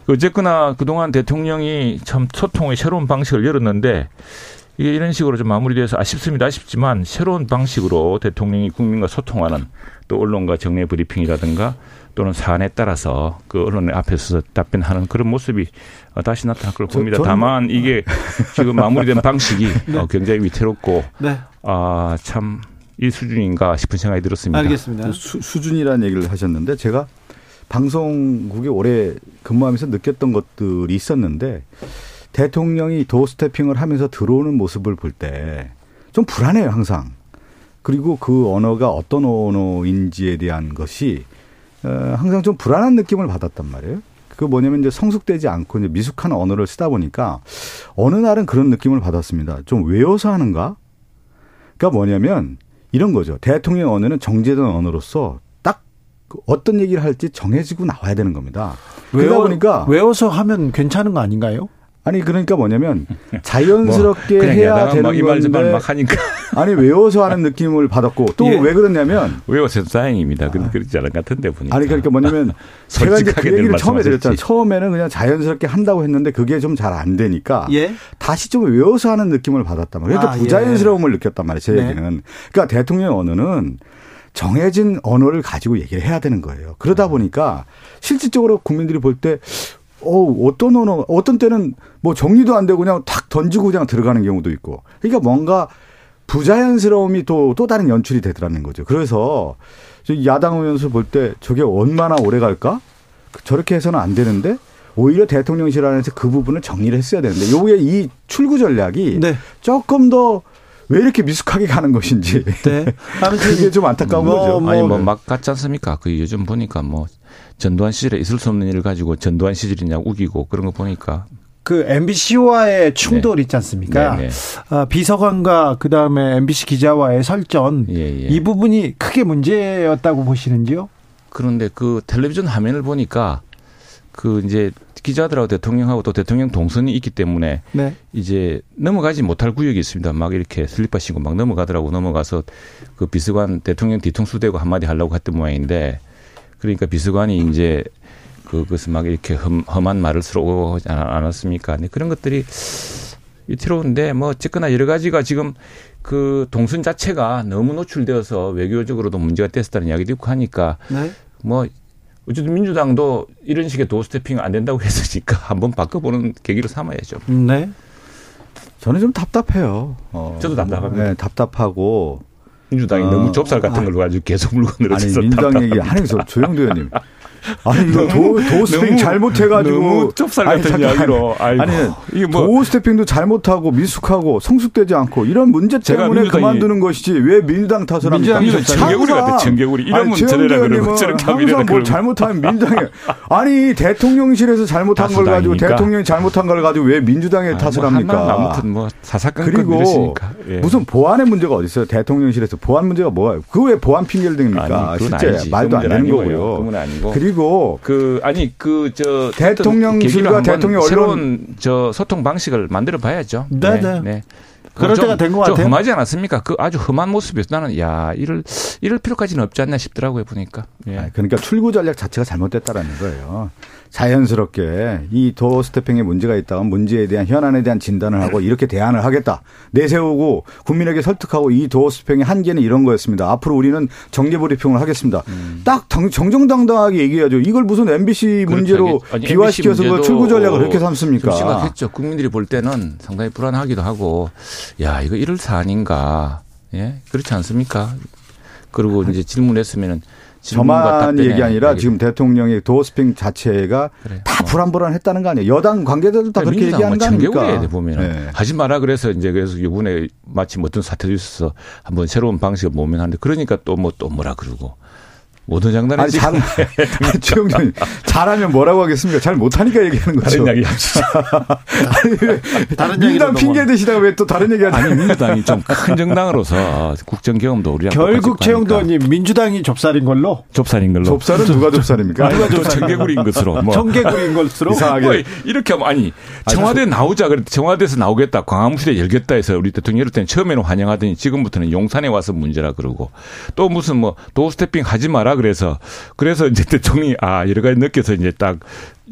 어쨌거나 그동안 대통령이 참 소통의 새로운 방식을 열었는데 이게 이런 식으로 좀 마무리돼서 아쉽습니다. 아쉽지만 새로운 방식으로 대통령이 국민과 소통하는 또 언론과 정례 브리핑이라든가 또는 사안에 따라서 그 언론의 앞에서 답변하는 그런 모습이 어, 다시 나타날 걸 저- 봅니다. 저는- 다만 이게 지금 마무리된 방식이 어, 굉장히 위태롭고 네, 아 참 이 수준인가 싶은 생각이 들었습니다. 알겠습니다. 수, 수준이라는 얘기를 하셨는데 제가 방송국에 오래 근무하면서 느꼈던 것들이 있었는데 대통령이 도어 스태핑을 하면서 들어오는 모습을 볼 때 좀 불안해요 항상. 그리고 그 언어가 어떤 언어인지에 대한 것이 어, 항상 좀 불안한 느낌을 받았단 말이에요. 그 뭐냐면 이제 성숙되지 않고 이제 미숙한 언어를 쓰다 보니까 어느 날은 그런 느낌을 받았습니다. 좀 외워서 하는가? 그러니까 뭐냐면 이런 거죠. 대통령 언어는 정제된 언어로서 딱그 어떤 얘기를 할지 정해지고 나와야 되는 겁니다. 그러다 외워- 보니까 외워서 하면 괜찮은 거 아닌가요? 아니 그러니까 뭐냐면 자연스럽게 뭐 해야 되는 막이말저말 건데 막 하니까 아니 외워서 하는 느낌을 받았고 또 예. 왜 그러냐면 외워서 다행입니다. 근데 그렇지 않은 것 같은데 보니까. 아니 그러니까 뭐냐면 제가 이제 그 얘기를 처음에. 드렸잖아요. 처음에는 그냥 자연스럽게 한다고 했는데 그게 좀 잘 안 되니까 예. 다시 좀 외워서 하는 느낌을 받았단 말이에요. 그러니까 아, 예. 부자연스러움을 느꼈단 말이에요. 제 네. 얘기는. 그러니까 대통령 언어는 정해진 언어를 가지고 얘기를 해야 되는 거예요. 그러다 보니까 실질적으로 국민들이 볼 때 어, 어떤 언어, 어떤 때는 뭐 정리도 안 되고 그냥 탁 던지고 그냥 들어가는 경우도 있고. 그러니까 뭔가 부자연스러움이 또, 또 다른 연출이 되더라는 거죠. 그래서 저 야당 의원수 볼 때 저게 얼마나 오래 갈까? 저렇게 해서는 안 되는데 오히려 대통령실 안에서 그 부분을 정리를 했어야 되는데 요게 이 출구 전략이 네. 조금 더 왜 이렇게 미숙하게 가는 것인지 네. 아무튼 그게 좀 안타까운 뭐, 거죠. 뭐, 아니 뭐 막 같지 않습니까? 그 요즘 보니까 뭐 전두환 시절에 있을 수 없는 일을 가지고 전두환 시절이냐 우기고 그런 거 보니까 그 MBC와의 충돌 있지 않습니까? 네, 네. 아, 비서관과 그 다음에 MBC 기자와의 설전 예, 예. 이 부분이 크게 문제였다고 보시는지요? 그런데 그 텔레비전 화면을 보니까 그 이제 기자들하고 대통령하고 또 대통령 동선이 있기 때문에 네. 이제 넘어가지 못할 구역이 있습니다. 막 이렇게 슬리퍼 신고 막 넘어가더라고 넘어가서 그 비서관 대통령 뒤통수 대고 한마디 하려고 했던 모양인데 그러니까 비서관이 이제 그것을 막 이렇게 험, 험한 말을 쓰고 하지 않- 않았습니까? 근데 그런 것들이 위태로운데 뭐 어쨌거나 여러 가지가 지금 그 동선 자체가 너무 노출되어서 외교적으로도 문제가 됐었다는 이야기도 있고 하니까 네. 뭐 어쨌든 민주당도 이런 식의 도스태핑 안 된다고 했으니까 한번 바꿔보는 계기로 삼아야죠. 네. 저는 좀 답답해요. 어, 저도 답답합니다. 네, 답답하고 민주당이 어. 너무 좁쌀 같은 걸 가지고 계속 물건을 아니 민주당 얘기 게 조영도 의원님. 아니 이거 도, 도 스태핑 잘못해가지고 너무 좁쌀 아니, 같은 잠깐만. 이야기로. 아이고, 아니 이게 뭐- 도 스태핑도 잘못하고 미숙하고 성숙되지 않고 이런 문제 때문에 그만두는 것이지 왜 민주당 탓을 합니까? 민주당이 청개구리 같아, 청개구리. 이러면 저래라 그러고 저렇게 항상 뭘. 잘못하면 민주당이 아니 대통령실에서 잘못한 걸 가지고. 대통령이 잘못한 걸 가지고 왜 민주당의 아니, 탓을 뭐 합니까? 하나 아무튼 뭐 사사건건 그리고. 예. 무슨 보안의 문제가 어디 있어요? 대통령실에서 보안 문제가 뭐야? 그왜 보안 핑계를 댑니까? 아니, 실제. 말도 안 되는. 거고요. 그건 아니고. 그리고 그 아니 그 저 대통령실과 대통령 언론- 새로운 저 소통 방식을 만들어 봐야죠. 네, 네. 그럴 좀- 때가 된것 좀 같아요. 험하지 않았습니까? 그 아주 험한 모습이었어. 나는 야 이럴 이럴 필요까지는 없지 않나 싶더라고요 보니까. 예. 아니, 그러니까 출구 전략 자체가 잘못됐다라는 거예요. 자연스럽게 이 도어 스태핑에 문제가 있다면 문제에 대한 현안에 대한 진단을 하고 이렇게 대안을 하겠다. 내세우고 국민에게 설득하고 이 도어 스태핑의 한계는 이런 거였습니다. 앞으로 우리는 정례 브리핑을 하겠습니다. 딱 정- 정정당당하게 얘기해야죠. 이걸 무슨 MBC 문제로 그렇죠. 아니, 비화시켜서 MBC 출구 전략을 그렇게 삼습니까? 좀 심각했죠. 국민들이 볼 때는 상당히 불안하기도 하고, 야 이거 이럴 사안인가, 예 그렇지 않습니까? 그리고 이제 질문했으면은 저만 얘기 아니라 지금 대통령의 도어스핑 자체가 그래. 다 어. 불안불안했다는 거 아니에요. 여당 관계자들 다 그렇게 얘기하는 거 아닙니까? 돼 보면 네. 하지 마라 그래서 이제 그래서 이번에 마침 어떤 사태도 있어서 한번 새로운 방식을 모면하는데 그러니까 또 뭐또 또 뭐라 그러고 모든 장단에 아니, 잘, 최영준 잘하면 뭐라고 하겠습니까? 잘 못하니까 얘기하는 거죠. 다른 이야기 합시다. 다른 민주당 핑계 대시다가 왜또 다른 얘기 하죠? 아니, 민주당이 좀 큰 정당으로서 국정 경험도 우리랑 결국 최영도 의원님 민주당이 좁쌀인 걸로? 좁쌀인 걸로. 좁쌀은 누가 좁쌀입니까? 누가 좁쌀 청개구리인 것으로. 뭐. 청개구리인 것으로. 이상하게. 뭐 이렇게 하면 아니, 청와대 나오자. 그랬 청와대에서 나오겠다. 광화문시대 열겠다 해서 우리 대통령 이럴 때는 처음에는 환영하더니 지금부터는 용산에 와서 문제라 그러고 또 무슨 뭐 도스태핑 하지 마라 그래서 그래서 이제 대통령이 아 여러 가지 느껴서 이제 딱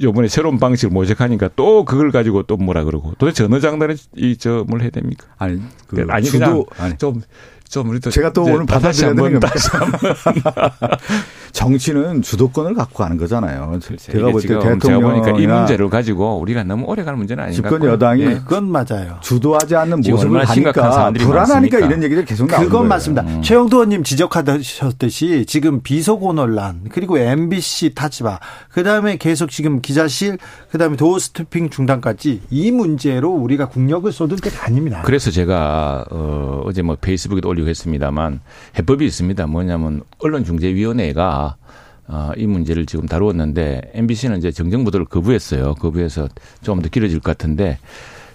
요번에 새로운 방식을 모색하니까 또 그걸 가지고 또 뭐라 그러고 도대체 어느 장단에 이저뭘 해야 됩니까? 아니 그 아니 그냥 아니. 좀 좀 우리 또 제가 또 오늘 다시 한번 다시 한번 정치는 주도권을 갖고 가는 거잖아요. 제가 볼 때 대통령이니까 이 문제를 가지고 우리가 너무 오래 갈 문제는 아닌가. 집권 여당이 네. 그건 맞아요. 주도하지 않는 모습을 하니까 불안하니까 이런 얘기를 계속 나오는 그건 맞습니다. 음. 최영도 의원님 지적하셨듯이 지금 비속어 논란 그리고 MBC 타지바 그다음에 계속 지금 기자실 그다음에 도어 스태핑 중단까지 이 문제로 우리가 국력을 쏟을 때가 아닙니다. 그래서 제가 어, 어제 뭐 페이스북에도 올 리고 했습니다만 해법이 있습니다. 뭐냐면 언론중재위원회가 어, 이 문제를 지금 다루었는데 MBC는 이제 정정보도를 거부했어요. 거부해서 좀 더 길어질 것 같은데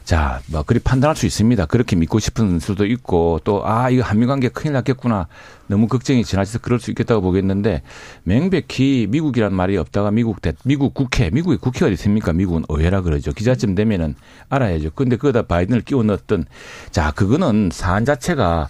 자, 뭐 그리 판단할 수 있습니다. 그렇게 믿고 싶은 수도 있고 또 아, 이거 한미 관계 큰일 났겠구나. 너무 걱정이 지나쳐서 그럴 수 있겠다고 보겠는데 명백히 미국이란 말이 없다가 미국 대, 미국 국회, 미국의 국회가 어디 있습니까? 미국은 의회라 그러죠. 기자쯤 되면은 알아야죠. 근데 그거다 바이든을 끼워 넣었던 자, 그거는 사안 자체가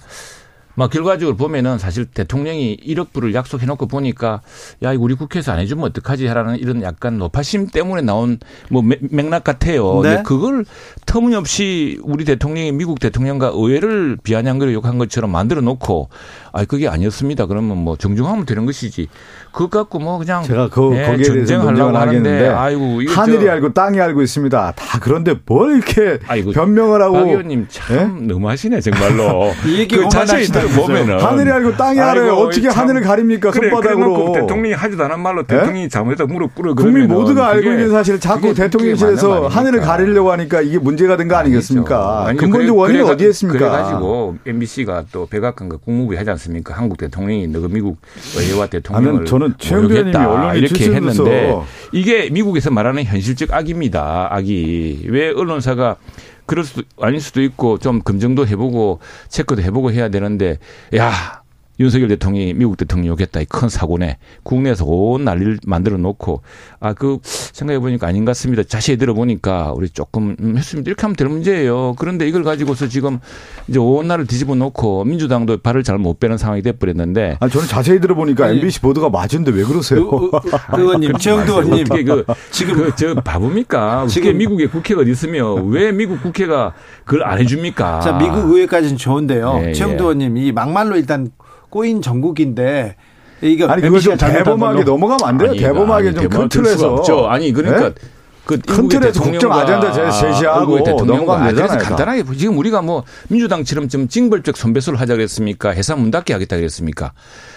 막 결과적으로 보면은 사실 대통령이 1억 불을 약속해 놓고 보니까 야, 이거 우리 국회에서 안 해주면 어떡하지 하라는 이런 약간 노파심 때문에 나온 뭐 맥락 같아요. 네. 그걸 터무니없이 우리 대통령이 미국 대통령과 의회를 비아냥거려 욕한 것처럼 만들어 놓고 아, 그게 아니었습니다. 그러면 뭐 정중하면 되는 것이지. 그것 갖고 뭐 그냥 제가 그 네, 거기에 대해서 논쟁을 하겠는데 아이고 하늘이 알고 땅이 알고 있습니다. 다 그런데 뭘 이렇게 아이고, 변명을 하고 박 의원님 참 네? 너무하시네 정말로. 이 얘기 그 자세히 보면은 하늘이 알고 땅이 알아요. 어떻게 참, 하늘을 가립니까 그래, 손바닥으로. 대통령이 하지도 않은 말로 네? 대통령이 잘못해서 무릎 꿇어 국민 모두가 알고 있는 사실 자꾸 대통령실에서 하늘을 가리려고 하니까 이게 문제가 된 거 아니겠습니까? 아니, 근본적 원인이 그래, 어디에 있습니까? 그래가지고 MBC가 또 백악관과 국무부에 하지 않습니까? 한국 대통령이 너그 미국 의회와 대통령을 저는 최영대님이 이렇게 했는데 이게 미국에서 말하는 현실적 악입니다. 악이 왜 언론사가 그럴 수도 아닐 수도 있고 좀 검증도 해보고 체크도 해보고 해야 되는데 야 윤석열 대통령이 미국 대통령이 오겠다 이 큰 사고네 국내에서 온 난리를 만들어 놓고 아 그 생각해 보니까 아닌 것 같습니다. 자세히 들어보니까 우리 조금 음, 했습니다. 이렇게 하면 될 문제예요. 그런데 이걸 가지고서 지금 이제 온 나라를 뒤집어 놓고 민주당도 발을 잘 못 빼는 상황이 돼 버렸는데 아 저는 자세히 들어보니까 아니, MBC 보도가 맞은데 왜 그러세요? 의원님 최영도 의원님 그 지금 그 저 바보입니까? 지금 미국에 국회가 어디 있으며 왜 미국 국회가 그걸 안 해줍니까? 자 미국 의회까지는 좋은데요. 네, 최영도 예. 의원님 이 막말로 일단 꼬인 전국인데 이거 아니 그걸 좀 대범하게 넘어가면 안 돼요. 아니, 대범하게 좀큰 틀에서. 아니 그러니까 네? 그큰 틀에서 국정 아젠다 제시하고 넘어가면 되잖아요. 간단하게 지금 우리가 뭐 민주당처럼 좀 징벌적 손배소를 하자 그랬습니까? 해상 문 닫게 하겠다 그랬습니까?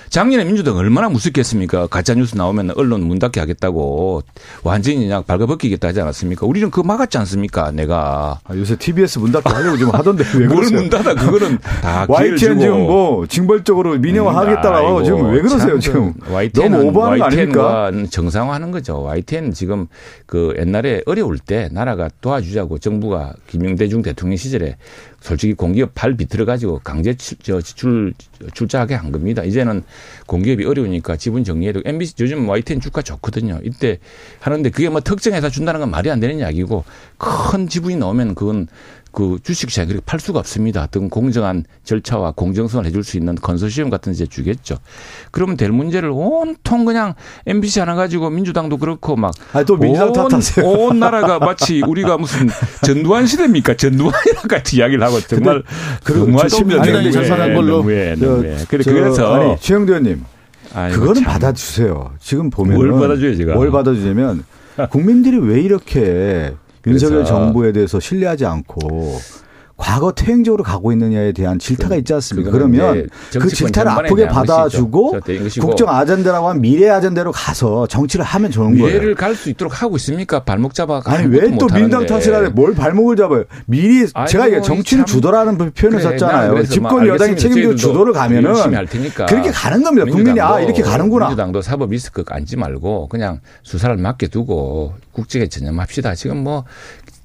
작년에 민주당 얼마나 무섭겠습니까? 가짜 뉴스 나오면 언론 문 닫게 하겠다고 완전히 그냥 발가벗기겠다 하지 않았습니까? 우리는 그거 막았지 않습니까? 내가. 아, 요새 TBS 문 닫게 하려고 지금 하던데 왜 그러세요? 뭘문 닫아? 그거는 다 YTN 지금 뭐 징벌적으로 민영화하겠다라고 음, 지금 왜 그러세요? 지금 YTN 너무 오버하는 거 아닙니까? 정상화하는 거죠. YTN 지금 그 옛날 에 어려울 때 나라가 도와주자고 정부가 김영대 중 대통령 시절에 솔직히 공기업 발 비틀어 가지고 강제 출, 출, 출자하게 한 겁니다. 이제는 공기업이 어려우니까 지분 정리해도 MBC 요즘 YTN 주가 좋거든요. 이때 하는데 그게 뭐 특정해서 준다는 건 말이 안 되는 이야기고 큰 지분이 나오면 그건 그 주식시장에 그렇게 팔 수가 없습니다. 어떤 공정한 절차와 공정성을 해줄 수 있는 컨소시엄 같은 데 주겠죠. 그러면 될 문제를 온통 그냥 MBC 하나 가지고 민주당도 그렇고 막. 아, 또 민주당 탓하세요. 온 나라가 마치 우리가 무슨 전두환 시대입니까? 전두환이랑 같이 이야기를 하고 정말 너무하십니다. 안전이 절산한 걸로. 너무해, 너무해. 그래, 그래서. 아니, 최영도 의원님. 그거는 받아주세요. 지금 보면. 뭘 받아줘요, 제가. 뭘 받아주냐면 국민들이 왜 이렇게 윤석열 정부에 대해서 신뢰하지 않고 과거 퇴행적으로 가고 있느냐에 대한 질타가 있지 않습니까? 그러면 그 질타를 아프게 받아주고 국정 아젠다라고 하면 미래 아젠다로 가서 정치를 하면 좋은 미래를 거예요. 미래를 갈 수 있도록 하고 있습니까? 발목 잡아 아니 왜 또 민당 탓을 하래? 뭘 발목을 잡아요? 미리 제가 이게 정치는 주도라는 표현을 그래, 썼잖아요. 집권 뭐 여당이 책임지고 주도를 가면은 그렇게 가는 겁니다. 국민이 아 이렇게 가는구나. 민주당도 사법 리스크 안지 말고 그냥 수사를 맡겨두고 국정에 전념합시다. 지금 뭐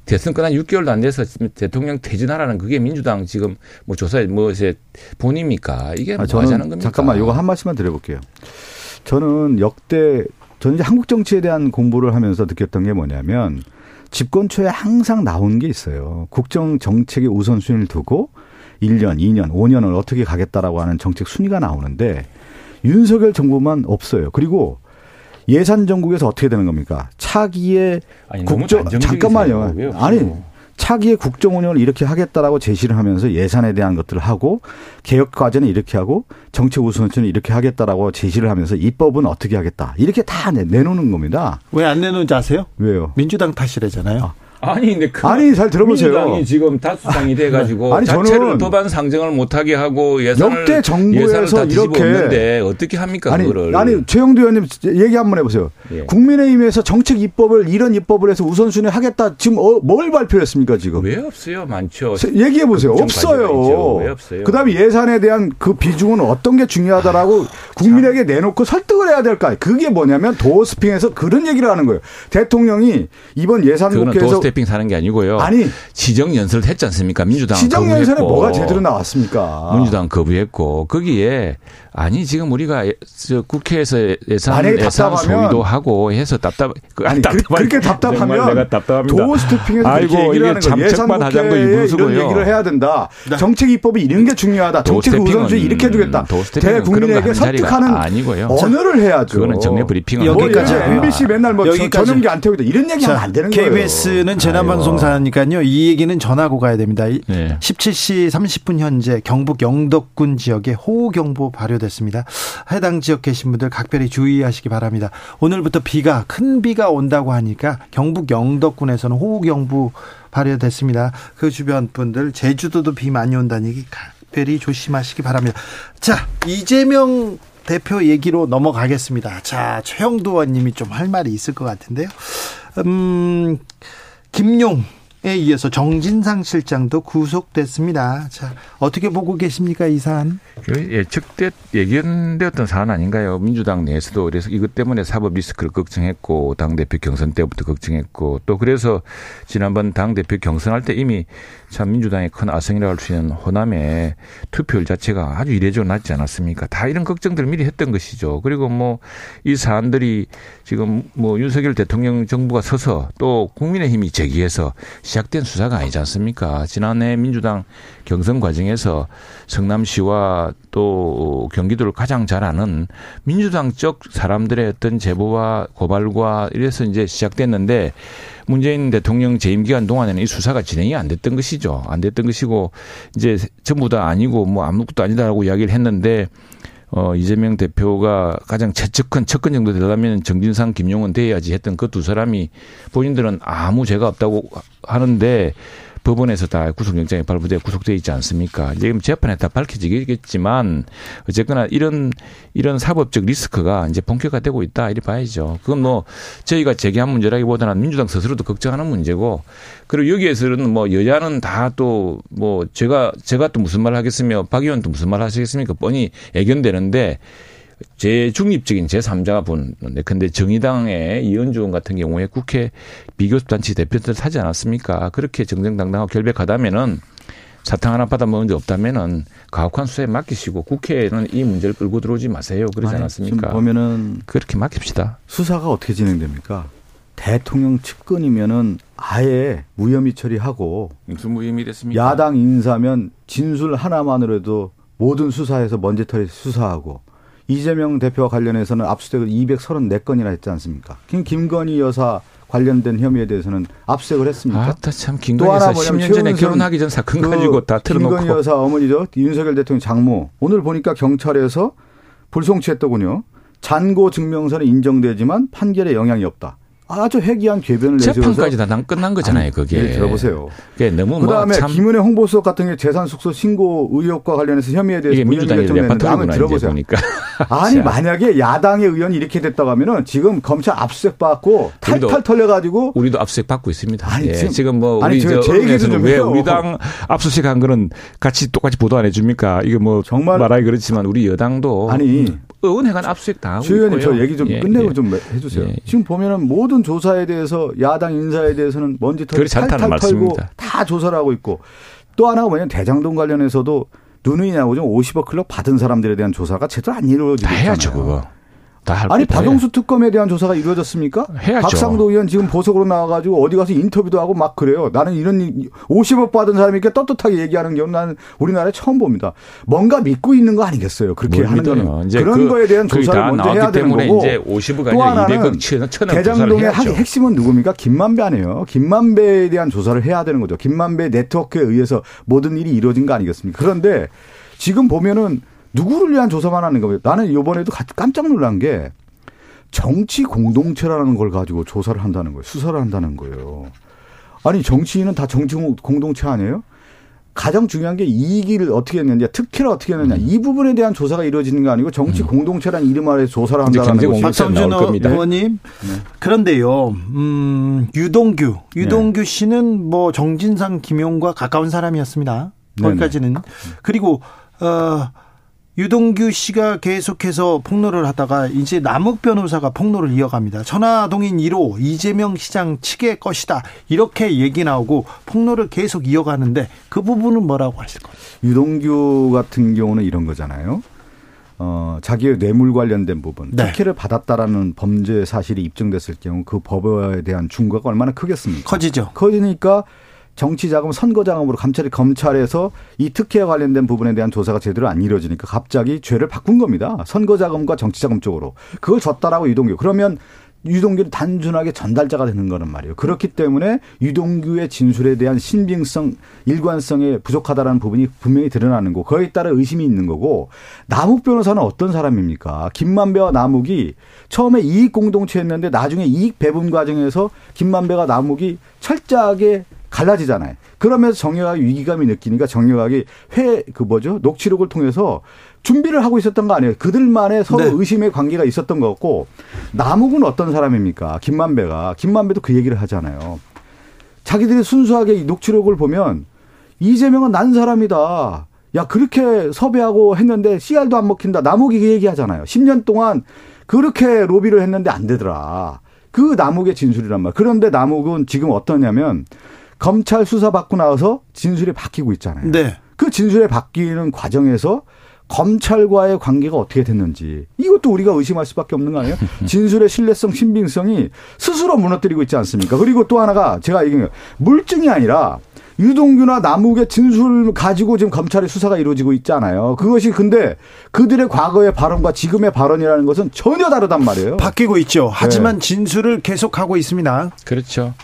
대선 끝난 6개월도 안 돼서 대통령 퇴진하라는 그게 민주당 지금 뭐 조사에 뭐 이제 본입니까? 이게 뭐 저는 하자는 겁니까? 잠깐만 이거 한 말씀만 드려볼게요. 저는 역대 저는 이제 한국 정치에 대한 공부를 하면서 느꼈던 게 뭐냐면 집권 초에 항상 나온 게 있어요. 국정 정책의 우선순위를 두고 1년, 2년, 5년을 어떻게 가겠다라고 하는 정책 순위가 나오는데 윤석열 정부만 없어요. 그리고 예산 정국에서 어떻게 되는 겁니까? 차기의 아니, 국정 잠깐만요. 아니 차기의 국정 운영을 이렇게 하겠다라고 제시를 하면서 예산에 대한 것들을 하고 개혁 과제는 이렇게 하고 정책 우선순위는 이렇게 하겠다라고 제시를 하면서 입법은 어떻게 하겠다 이렇게 다 내놓는 겁니다. 왜 안 내놓는지 아세요? 왜요? 민주당 탓이래잖아요. 아. 아니 근데 그 아니 잘 들어보세요. 민주당이 지금 다수당이 돼가지고 아니, 자체를 법안 상정을 못하게 하고 예산을 역대 정부에서 이렇게 없는데 어떻게 합니까 아니, 그거를? 아니 최영두 의원님 얘기 한번 해보세요. 예. 국민의힘에서 정책 입법을 이런 입법을 해서 우선순위 하겠다 지금 어, 뭘 발표했습니까 지금? 왜 없어요? 많죠. 얘기해 보세요. 없어요. 왜 없어요? 그다음에 예산에 대한 그 비중은 어떤 게 중요하다라고 아, 국민에게 내놓고 설득을 해야 될까? 그게 뭐냐면 도어스핑에서 그런 얘기를 하는 거예요. 대통령이 이번 예산 국회에서 스태핑 사는 게 아니고요. 아니 지정 연설을 했지 않습니까? 민주당 지정 연설에 뭐가 제대로 나왔습니까? 민주당 거부했고 거기에 아니 지금 우리가 저 국회에서 예산 예산 소위도 하고 해서 답답 그 아니 그렇게 답답하면 내가 답답합니다. 도어 스태핑에서 아이고 이게 잠책만 하자고 이런 얘기를 해야 된다. 정책 입법이 이런 게 중요하다. 정책 우선순위 이렇게 해주겠다. 대국민에게 설득하는 아니고요. 언어를 해야죠. 그거는 정례 브리핑은 여기까지 MBC 맨날 뭐 여기까지. 전용기 안 태우다 이런 얘기하면 안 되는 거예요. KBS는 재난 방송사니까요. 이 얘기는 전하고 가야 됩니다. 네. 17시 30분 현재 경북 영덕군 지역에 호우 경보 발효 됐습니다. 해당 지역 계신 분들 각별히 주의하시기 바랍니다. 오늘부터 비가 큰 비가 온다고 하니까 경북 영덕군에서는 호우경보 발효됐습니다. 그 주변 분들 제주도도 비 많이 온다는 얘기 각별히 조심하시기 바랍니다. 자 이재명 대표 얘기로 넘어가겠습니다. 자 최영도 의원님이 좀 할 말이 있을 것 같은데요. 음 김용 에 이어서 정진상 실장도 구속됐습니다. 자, 어떻게 보고 계십니까, 이 사안? 그 예측돼 예견되었던 사안 아닌가요? 민주당 내에서도 그래서 이것 때문에 사법 리스크를 걱정했고 당 대표 경선 때부터 걱정했고 또 그래서 지난번 당 대표 경선할 때 이미 참 민주당의 큰 아성이라고 할 수 있는 호남의 투표율 자체가 아주 이례적으로 낮지 않았습니까? 다 이런 걱정들을 미리 했던 것이죠. 그리고 뭐 이 사안들이 지금 뭐 윤석열 대통령 정부가 서서 또 국민의힘이 제기해서 시작된 수사가 아니지 않습니까? 지난해 민주당 경선 과정에서 성남시와 또 경기도를 가장 잘 아는 민주당 쪽 사람들의 어떤 제보와 고발과 이래서 이제 시작됐는데 문재인 대통령 재임 기간 동안에는 이 수사가 진행이 안 됐던 것이죠. 안 됐던 것이고 이제 전부 다 아니고 뭐 아무것도 아니다라고 이야기를 했는데 어, 이재명 대표가 가장 최측근, 측근 정도 되려면 정진상, 김용은 돼야지 했던 그 두 사람이 본인들은 아무 죄가 없다고 하는데 법원에서 다 구속영장이 발부돼 구속돼 있지 않습니까? 지금 재판에 다 밝혀지겠지만 어쨌거나 이런 이런 사법적 리스크가 이제 본격화되고 있다 이렇게 봐야죠. 그건 뭐 저희가 제기한 문제라기보다는 민주당 스스로도 걱정하는 문제고 그리고 여기에서는 뭐 여야는 다 또 뭐 제가 제가 또 무슨 말 하겠으며 박 의원도 무슨 말 하시겠습니까? 뻔히 애견되는데 제 중립적인 제3자가 보는데 근데 정의당의 이현주 의원 같은 경우에 국회 비교섭단체 대표들 하지 않았습니까? 그렇게 정정당당하고 결백하다면은 사탕 하나 받아 먹은 적 없다면은 가혹한 수사에 맡기시고 국회에는 이 문제를 끌고 들어오지 마세요. 그러지 않았습니까? 보면은 그렇게 맡깁시다. 수사가 어떻게 진행됩니까? 대통령 측근이면은 아예 무혐의 처리하고 무슨 무혐의 됐습니까? 야당 인사면 진술 하나만으로도 모든 수사에서 먼지털이 수사하고 이재명 대표와 관련해서는 압수수색을 234건이나 했지 않습니까? 김건희 여사 관련된 혐의에 대해서는 압수수색을 했습니까? 아, 참 김건희 여사 10년 전에 결혼하기 전 사건 그 가지고 다 틀어놓고. 김건희 여사 어머니죠. 윤석열 대통령 장모. 오늘 보니까 경찰에서 불송치했더군요. 잔고 증명서는 인정되지만 판결에 영향이 없다. 아주 해기한 궤변을 내세워서 재판까지 다 끝난 거잖아요, 그게. 네, 들어보세요. 그게 너무 그다음에 뭐 김은혜 홍보수석 같은 게 재산 숙소 신고 의혹과 관련해서 혐의에 대해서 이게 민주당이 레파토리구나 들어보세요. 보니까. 아니 만약에 야당의 의원이 이렇게 됐다고 하면은 지금 검찰 압수수색 받고 탈탈 털려 가지고 우리도 압수수색 받고 있습니다. 아니, 예, 지금, 지금 뭐 아니, 우리 저, 저제 얘기도 좀왜 해요. 우리 당 압수수색 한 거는 같이 똑같이 보도 안 해줍니까? 이게 뭐 정말 말하기 그렇지만 우리 여당도 아니 의원회관 압수수색 당하고 주 의원님 있고요. 저 얘기 좀 예, 끝내고 예. 좀 해주세요. 예. 지금 보면은 모든 조사에 대해서 야당 인사에 대해서는 먼지 잘타는 탈탈 털고. 다 조사를 하고 있고 또 하나가 뭐냐면 대장동 관련해서도 누누이 나오고 좀 50억 클럽 받은 사람들에 대한 조사가 제대로 안 이루어지고 다 해야죠 있잖아요. 그거. 아니 박영수 특검에 대한 조사가 이루어졌습니까? 해야죠. 박상도 의원 지금 보석으로 나와가지고 어디 가서 인터뷰도 하고 막 그래요. 나는 이런 일- 50억 받은 사람이 이렇게 떳떳하게 얘기하는 경우는 나는 우리나라에 처음 봅니다. 뭔가 믿고 있는 거 아니겠어요? 그렇게 뭘 하는. 거는 그런 그- 거에 대한 조사를 다 먼저 해야 되는 거고 이제 50억 또 하나는 200억, 1000억 조사를 대장동의 핵심은 누굽니까? 김만배 아니에요. 김만배에 대한 조사를 해야 되는 거죠. 김만배 네트워크에 의해서 모든 일이 이루어진 거 아니겠습니까? 그런데 지금 보면은 누구를 위한 조사만 하는 거예요. 나는 이번에도 가- 깜짝 놀란 게 정치 공동체라는 걸 가지고 조사를 한다는 거예요. 수사를 한다는 거예요. 아니 정치인은 다 정치 공- 공동체 아니에요? 가장 중요한 게 이익을 어떻게 했느냐, 특혜를 어떻게 했느냐 이 부분에 대한 조사가 이루어지는 게 아니고 정치 공동체라는 이름 아래 조사를 한다는 거죠. 공동체 박성준. 의원님 그런데요 음, 유동규 유동규 씨는 뭐 정진상 김용과 가까운 사람이었습니다 네네. 거기까지는 그리고 어 유동규 씨가 계속해서 폭로를 하다가 이제 남욱 변호사가 폭로를 이어갑니다. 천화동인 1호 이재명 시장 측의 것이다. 이렇게 얘기 나오고 폭로를 계속 이어가는데 그 부분은 뭐라고 하실 거예요? 유동규 같은 경우는 이런 거잖아요. 어, 자기의 뇌물 관련된 부분, 네. 특혜를 받았다라는 범죄 사실이 입증됐을 경우 그 법에 대한 중과가 얼마나 크겠습니까? 커지죠. 커지니까 정치 자금, 선거 자금으로 감찰이 검찰에서 이 특혜와 관련된 부분에 대한 조사가 제대로 안 이루어지니까 갑자기 죄를 바꾼 겁니다. 선거 자금과 정치 자금 쪽으로. 그걸 줬다라고 유동규. 그러면 유동규는 단순하게 전달자가 되는 거란 말이에요. 그렇기 때문에 유동규의 진술에 대한 신빙성, 일관성에 부족하다라는 부분이 분명히 드러나는 거. 거기에 따라 의심이 있는 거고 남욱 변호사는 어떤 사람입니까? 김만배와 남욱이 처음에 이익 공동체였는데 나중에 이익 배분 과정에서 김만배가 남욱이 철저하게 갈라지잖아요. 그러면서 정영학이 위기감이 느끼니까 정영학이 회, 그 뭐죠? 녹취록을 통해서 준비를 하고 있었던 거 아니에요. 그들만의 서로 네. 의심의 관계가 있었던 거고 남욱은 어떤 사람입니까? 김만배가. 김만배도 그 얘기를 하잖아요. 자기들이 순수하게 이 녹취록을 보면 이재명은 난 사람이다. 야, 그렇게 섭외하고 했는데 CR도 안 먹힌다. 남욱이 그 얘기 하잖아요. 10년 동안 그렇게 로비를 했는데 안 되더라. 그 남욱의 진술이란 말. 그런데 남욱은 지금 어떠냐면 검찰 수사 받고 나서 진술이 바뀌고 있잖아요. 네. 그 진술에 바뀌는 과정에서 검찰과의 관계가 어떻게 됐는지 이것도 우리가 의심할 수밖에 없는 거 아니에요? 진술의 신뢰성, 신빙성이 스스로 무너뜨리고 있지 않습니까? 그리고 또 하나가 제가 얘기한 거 물증이 아니라 유동규나 남욱의 진술 가지고 지금 검찰의 수사가 이루어지고 있잖아요. 그것이 근데 그들의 과거의 발언과 지금의 발언이라는 것은 전혀 다르단 말이에요. 바뀌고 있죠. 하지만 네. 진술을 계속하고 있습니다. 그렇죠.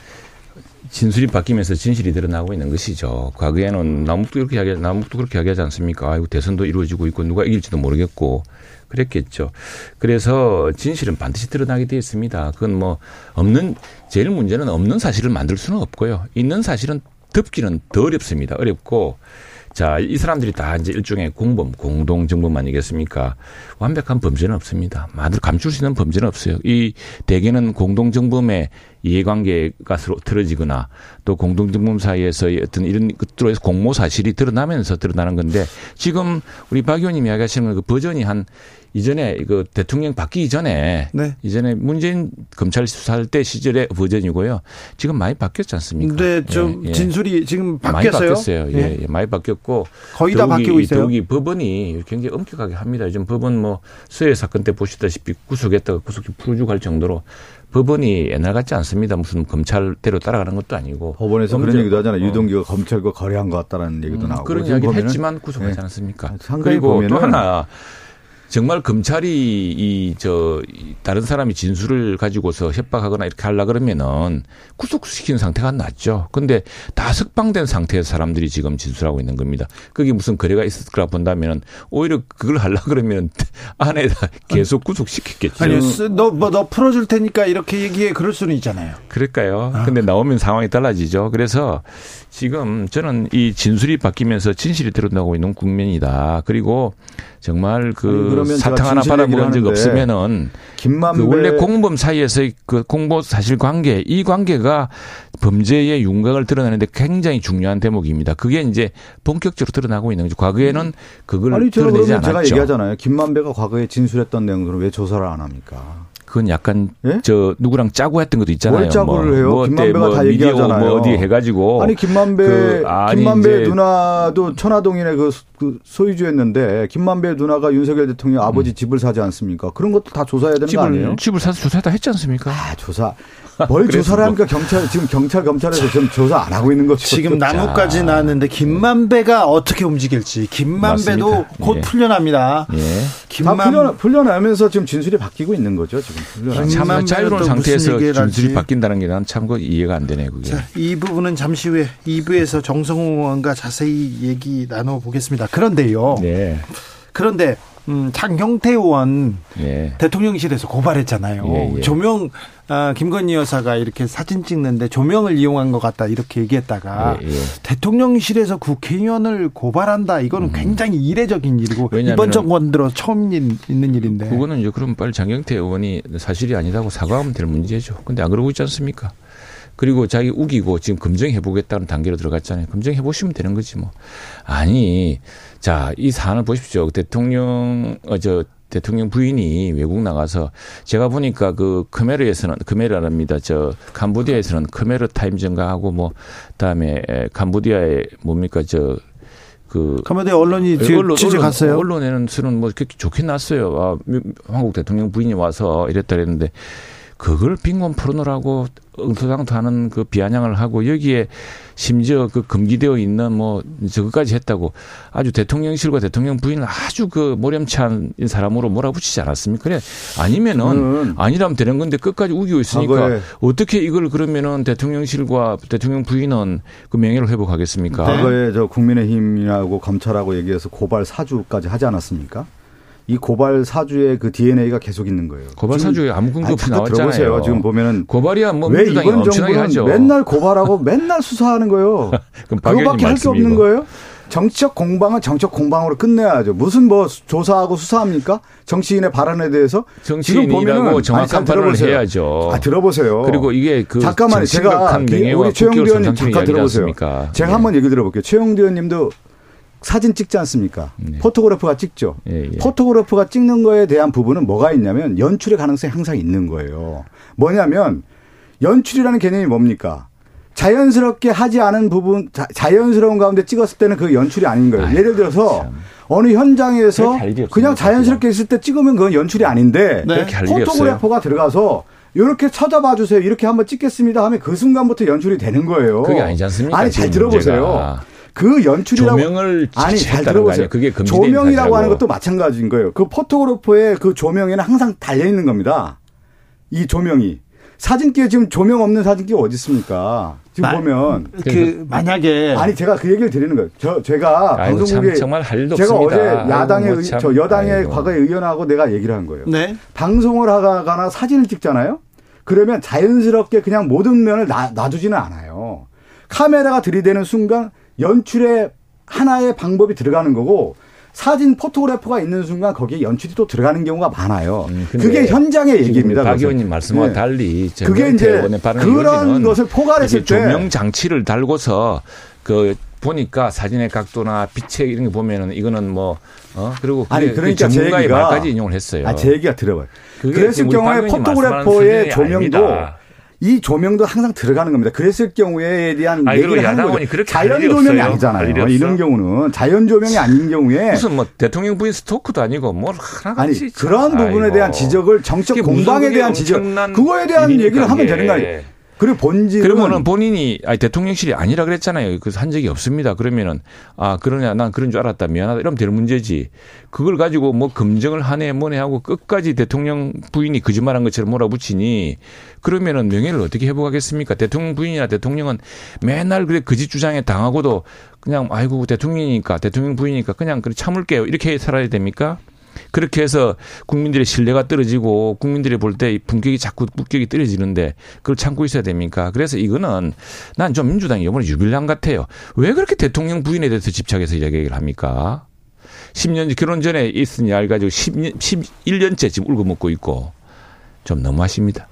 진술이 바뀌면서 진실이 드러나고 있는 것이죠. 과거에는 남북도 이렇게 이야기, 남북도 그렇게 이야기하지 않습니까? 아이고, 대선도 이루어지고 있고 누가 이길지도 모르겠고 그랬겠죠. 그래서 진실은 반드시 드러나게 되어 있습니다. 그건 뭐 없는, 제일 문제는 없는 사실을 만들 수는 없고요. 있는 사실은 덮기는 더 어렵습니다. 어렵고 자, 이 사람들이 다 이제 일종의 공범, 공동정범 아니겠습니까? 완벽한 범죄는 없습니다. 다들 감출 수 있는 범죄는 없어요. 이 대개는 공동정범의 이해관계가 서로 틀어지거나 또 공동정범 사이에서의 어떤 이런 것들로 해서 공모 사실이 드러나면서 드러나는 건데 지금 우리 박 의원님 이야기하시는 그 버전이 한 이전에 그 대통령 바뀌기 전에 네. 이전에 문재인 검찰 수사할 때 시절의 버전이고요. 지금 많이 바뀌었지 않습니까? 근데 좀 예, 예. 진술이 지금 많이 바뀌었어요. 바뀌었어요. 예, 예, 많이 바뀌었고 거의 다 더욱이- 바뀌고 있어요. 더욱이 법원이 굉장히 엄격하게 합니다. 요즘 법원 뭐 수해 사건 때 보시다시피 구속했다가 구속이 풀어주고 할 정도로 법원이 옛날 같지 않습니다. 무슨 검찰대로 따라가는 것도 아니고 법원에서 그런 얘기도 하잖아요. 어. 유동규가 검찰과 거래한 것 같다라는 얘기도 음, 나오고. 그런 이야기를 보면은 했지만 구속하지 예. 않았습니까? 상당히 그리고 또 보면은 하나 정말 검찰이 이 저 다른 사람이 진술을 가지고서 협박하거나 이렇게 하려 그러면은 구속시키는 상태가 낫죠. 근데 다 석방된 상태에서 사람들이 지금 진술하고 있는 겁니다. 그게 무슨 거래가 있었을 거라 본다면은 오히려 그걸 하려 그러면 안에다 계속 구속시켰겠죠. 아니, 너뭐 너 풀어줄 테니까 이렇게 얘기해 그럴 수는 있잖아요. 그럴까요? 근데 나오면 상황이 달라지죠. 그래서 지금 저는 이 진술이 바뀌면서 진실이 드러나고 있는 국면이다. 그리고 정말 그 아니, 사탕 하나 받아먹은 적 없으면은 김만배 그 원래 공범 사이에서의 그 공모 사실 관계 이 관계가 범죄의 윤곽을 드러내는데 굉장히 중요한 대목입니다. 그게 이제 본격적으로 드러나고 있는 거죠. 과거에는 그걸 아니 드러내지 그러면 제가 않았죠. 얘기하잖아요. 김만배가 과거에 진술했던 내용들은 왜 조사를 안 합니까? 그건 약간 예? 저 누구랑 짜고 했던 것도 있잖아요. 뭘 짜고를 해요? 뭐 김만배가 뭐다 미디어 얘기하잖아요. 뭐 어디 해가지고 아니 김만배 그, 아니, 김만배 이제 누나도 천화동인의 그, 그 소유주였는데 김만배 누나가 윤석열 대통령 아버지 집을 사지 않습니까? 그런 것도 다 조사해야 되는 거 아니에요? 집을 집을 사서 조사다 했지 않습니까? 아 조사 뭘 조사를 뭐. 합니까 경찰 지금 경찰 검찰에서 지금 조사 안 하고 있는 거죠. 지금 나무까지 나왔는데 김만배가 어떻게 움직일지 김만배도 맞습니다. 곧 예. 풀려납니다. 예. 다 김만 풀려 풀려나면서 지금 진술이 바뀌고 있는 거죠. 지금 참- 참 김만배는 자유로운 또 상태에서 진술이. 바뀐다는 게 난참그 이해가 안 되네 그게. 자, 이 부분은 잠시 후에 2부에서 정성호 의원과 자세히 얘기 나눠보겠습니다. 그런데요. 네. 그런데 음, 장경태 의원 예. 대통령실에서 고발했잖아요. 예, 예. 조명 아, 김건희 여사가 이렇게 사진 찍는데 조명을 이용한 것 같다 이렇게 얘기했다가 예, 예. 대통령실에서 국회의원을 고발한다 이거는 굉장히 이례적인 일이고 음. 이번 정권 들어 처음 일- 있는 일인데 그거는 이제 그럼 빨리 장경태 의원이 사실이 아니다고 사과하면 될 문제죠. 근데 안 그러고 있지 않습니까? 그리고 자기 우기고 지금 검증해 보겠다는 단계로 들어갔잖아요. 검증해 보시면 되는 거지 뭐. 아니, 자, 이 사안을 보십시오. 대통령 어 저 대통령 부인이 외국 나가서 제가 보니까 그 크메르에서는 크메르랍니다. 저 캄보디아에서는 크메르 타임 증가하고 뭐 그다음에 에, 캄보디아에 뭡니까 저그 가만히 언론이 뒤에 취재 갔어요. 언론에는 서는 뭐 그렇게 좋게 났어요. 아, 미- 한국 대통령 부인이 와서 이랬다 그랬는데 그걸 빈곤 풀어놓으라고 엉터당토하는 그 비아냥을 하고 여기에 심지어 그 금기되어 있는 뭐 저거까지 했다고 아주 대통령실과 대통령 부인을 아주 그 모렴치한 사람으로 몰아붙이지 않았습니까? 그래 아니면은 음. 아니라면 되는 건데 끝까지 우기고 있으니까 과거에. 어떻게 이걸 그러면은 대통령실과 대통령 부인은 그 명예를 회복하겠습니까? 과거에 저 국민의힘이라고 검찰하고 얘기해서 고발 사주까지 하지 않았습니까? 이 고발 사주의 그 DNA가 계속 있는 거예요. 고발 사주에 아무 근거 없이 나왔잖아요. 들어보세요. 지금 보면은 고발이야 뭐왜 민주당이 이번 정부는. 맨날 고발하고 맨날 수사하는 거예요. 그럼 그거밖에 할 게 없는. 거예요? 정치적 공방은 정치적 공방으로 끝내야죠. 무슨 뭐 조사하고 수사합니까? 정치인의 발언에 대해서 지금 아니, 정확한 잘 발언을 들어보세요. 해야죠. 아 들어보세요. 그리고 이게 그 잠깐만요. 제가 우리 국격을 의원님 잠깐 들어보세요. 제가 예. 한번 얘기 들어볼게요. 최영두 의원님도 사진 찍지 않습니까? 네. photographer가 찍죠. 예, 예. photographer가 찍는 거에 대한 부분은 뭐가 있냐면 연출의 가능성이 항상 있는 거예요. 뭐냐면 연출이라는 개념이 뭡니까? 자연스럽게 하지 않은 부분, 자, 연스러운 가운데 찍었을 때는 그 연출이 아닌 거예요. 아이고, 예를 들어서 참. 어느 현장에서 그냥 자연스럽게 있을 때 찍으면 그건 연출이 아닌데 네. photographer가 들어가서 이렇게 쳐다봐 주세요. 이렇게 한번 찍겠습니다 하면 그 순간부터 연출이 되는 거예요. 그게 아니지 않습니까? 아니 잘 들어보세요. 문제가. 그 연출이라고 조명을 아니 잘 들어보세요. 그게 조명이라고 사실하고. 하는 것도 마찬가지인 거예요. 그 포토그래퍼의 그 조명에는 항상 달려 있는 겁니다. 이 조명이 사진기에 지금 조명 없는 사진기 어디 있습니까? 지금 마- 보면 그 만약에 아니 제가 그 얘기를 드리는 거예요. 저 제가 방송국에 참, 정말 할 일도 제가 없습니다. 어제 야당의 의- 참. 저 여당의 아이고. 과거의 의원하고 내가 얘기를 한 거예요. 네. 방송을 하거나 사진을 찍잖아요. 그러면 자연스럽게 그냥 모든 면을 놔, 놔두지는 않아요. 카메라가 들이대는 순간 연출의 하나의 방법이 들어가는 거고 사진 포토그래퍼가 있는 순간 거기에 연출이 또 들어가는 경우가 많아요. 음, 그게 현장의 얘기입니다. 박. 의원님 말씀과 네. 달리 그게 이제 그런 것을 포괄했을 때 조명 장치를 달고서 그 보니까 사진의 각도나 빛의 이런 거 보면은 이거는 뭐 어? 그리고 아니 그러니까 제 전문가의 말까지 인용을 했어요. 아, 제 얘기가 들어봐요. 그랬을 경우에 포토그래퍼의 조명도 아닙니다. 이 조명도 항상 들어가는 겁니다. 그랬을 경우에 대한 아니, 얘기를 하는 거죠. 자연 조명이 아니잖아요. 없어. 이런 경우는 자연 조명이 아닌 경우에 무슨 뭐 대통령 부인 스토크도 아니고 뭘 하나 아니 그런 참, 부분에 아이고. 대한 지적을 무슨 공방에 대한 지적 그거에 대한 얘기를 하면. 되는 거 아니에요. 그리고 본질은 그러면은 본인이 아니 대통령실이 아니라 그랬잖아요. 그래서 한 적이 없습니다. 그러면은 아 그러냐 난 그런 줄 알았다 미안하다 이러면 될 문제지. 그걸 가지고 뭐 검증을 하네 뭐네 하고 끝까지 대통령 부인이 거짓말한 것처럼 몰아붙이니 그러면은 명예를 어떻게 회복하겠습니까? 대통령 부인이나 대통령은 맨날 그래 거짓 주장에 당하고도 그냥 아이고 대통령이니까 대통령 부인이니까 그냥 그래 참을게요 이렇게 살아야 됩니까? 그렇게 해서 국민들의 신뢰가 떨어지고 국민들이 볼 때 분격이 자꾸 국격이 떨어지는데 그걸 참고 있어야 됩니까? 그래서 이거는 난 좀 민주당이 이번에 유빌랑 같아요. 왜 그렇게 대통령 부인에 대해서 집착해서 이야기를 합니까? 10년 결혼 전에 있은 일 가지고 10년, 11년째 지금 울고 먹고 있고 좀 너무하십니다.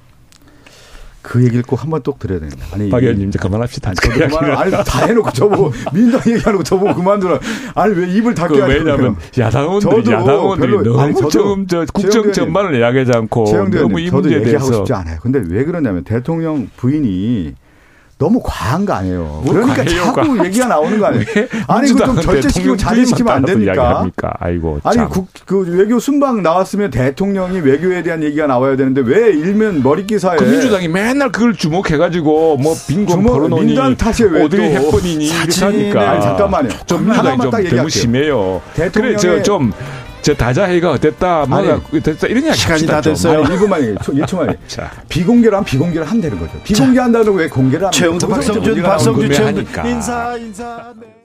그 얘기를 꼭 한 번 또 드려야 되는데. 아니. 박 의원님 이제 그만합시다. 저도 그만, 아니, 다 해놓고 저보고, 민주당 얘기하는 거 저보고 그만두라. 아니, 왜 입을 닫게 그 하냐고. 왜냐하면 야당원들이 저도 야당원들이 별로- 너무 아니, 저도 조금 저 국정 전반을 이야기하지 않고 너무 이 문제에 얘기하고 대해서 싶지 않아요. 근데 왜 그러냐면 대통령 부인이 너무 과한 거 아니에요. 뭐 그러니까 자꾸. 얘기가 나오는 거 아니에요. 왜 아니, 그거 좀 민주당은 절제시키고 자제시키면 안 됩니까? 아이고 아니, 참. 국, 그 외교 순방 나왔으면 대통령이 외교에 대한 얘기가 나와야 되는데 왜 일면 머리 기사에 그 민주당이 맨날 그걸 주목해가지고 뭐 빈곤 벌어놓니 민주당 탓이에요, 왜 오드리 또. 헵번이니 이렇게 하니까 잠깐만요. 좀 민주당이 딱 좀. 너무 심해요. 그래 대통령의- 저좀 저 다자회가 됐다 뭐가 됐다 이런 이야기 시간이 다 좀. 됐어요. 아니, 1분만 얘기해. 1초만 얘기해. 자. 비공개로 하면 비공개를 되는 거죠. 비공개 한다고 왜 공개를 최영두, 거죠? 박성준, 박성준, 하니까. 인사 인사. 네.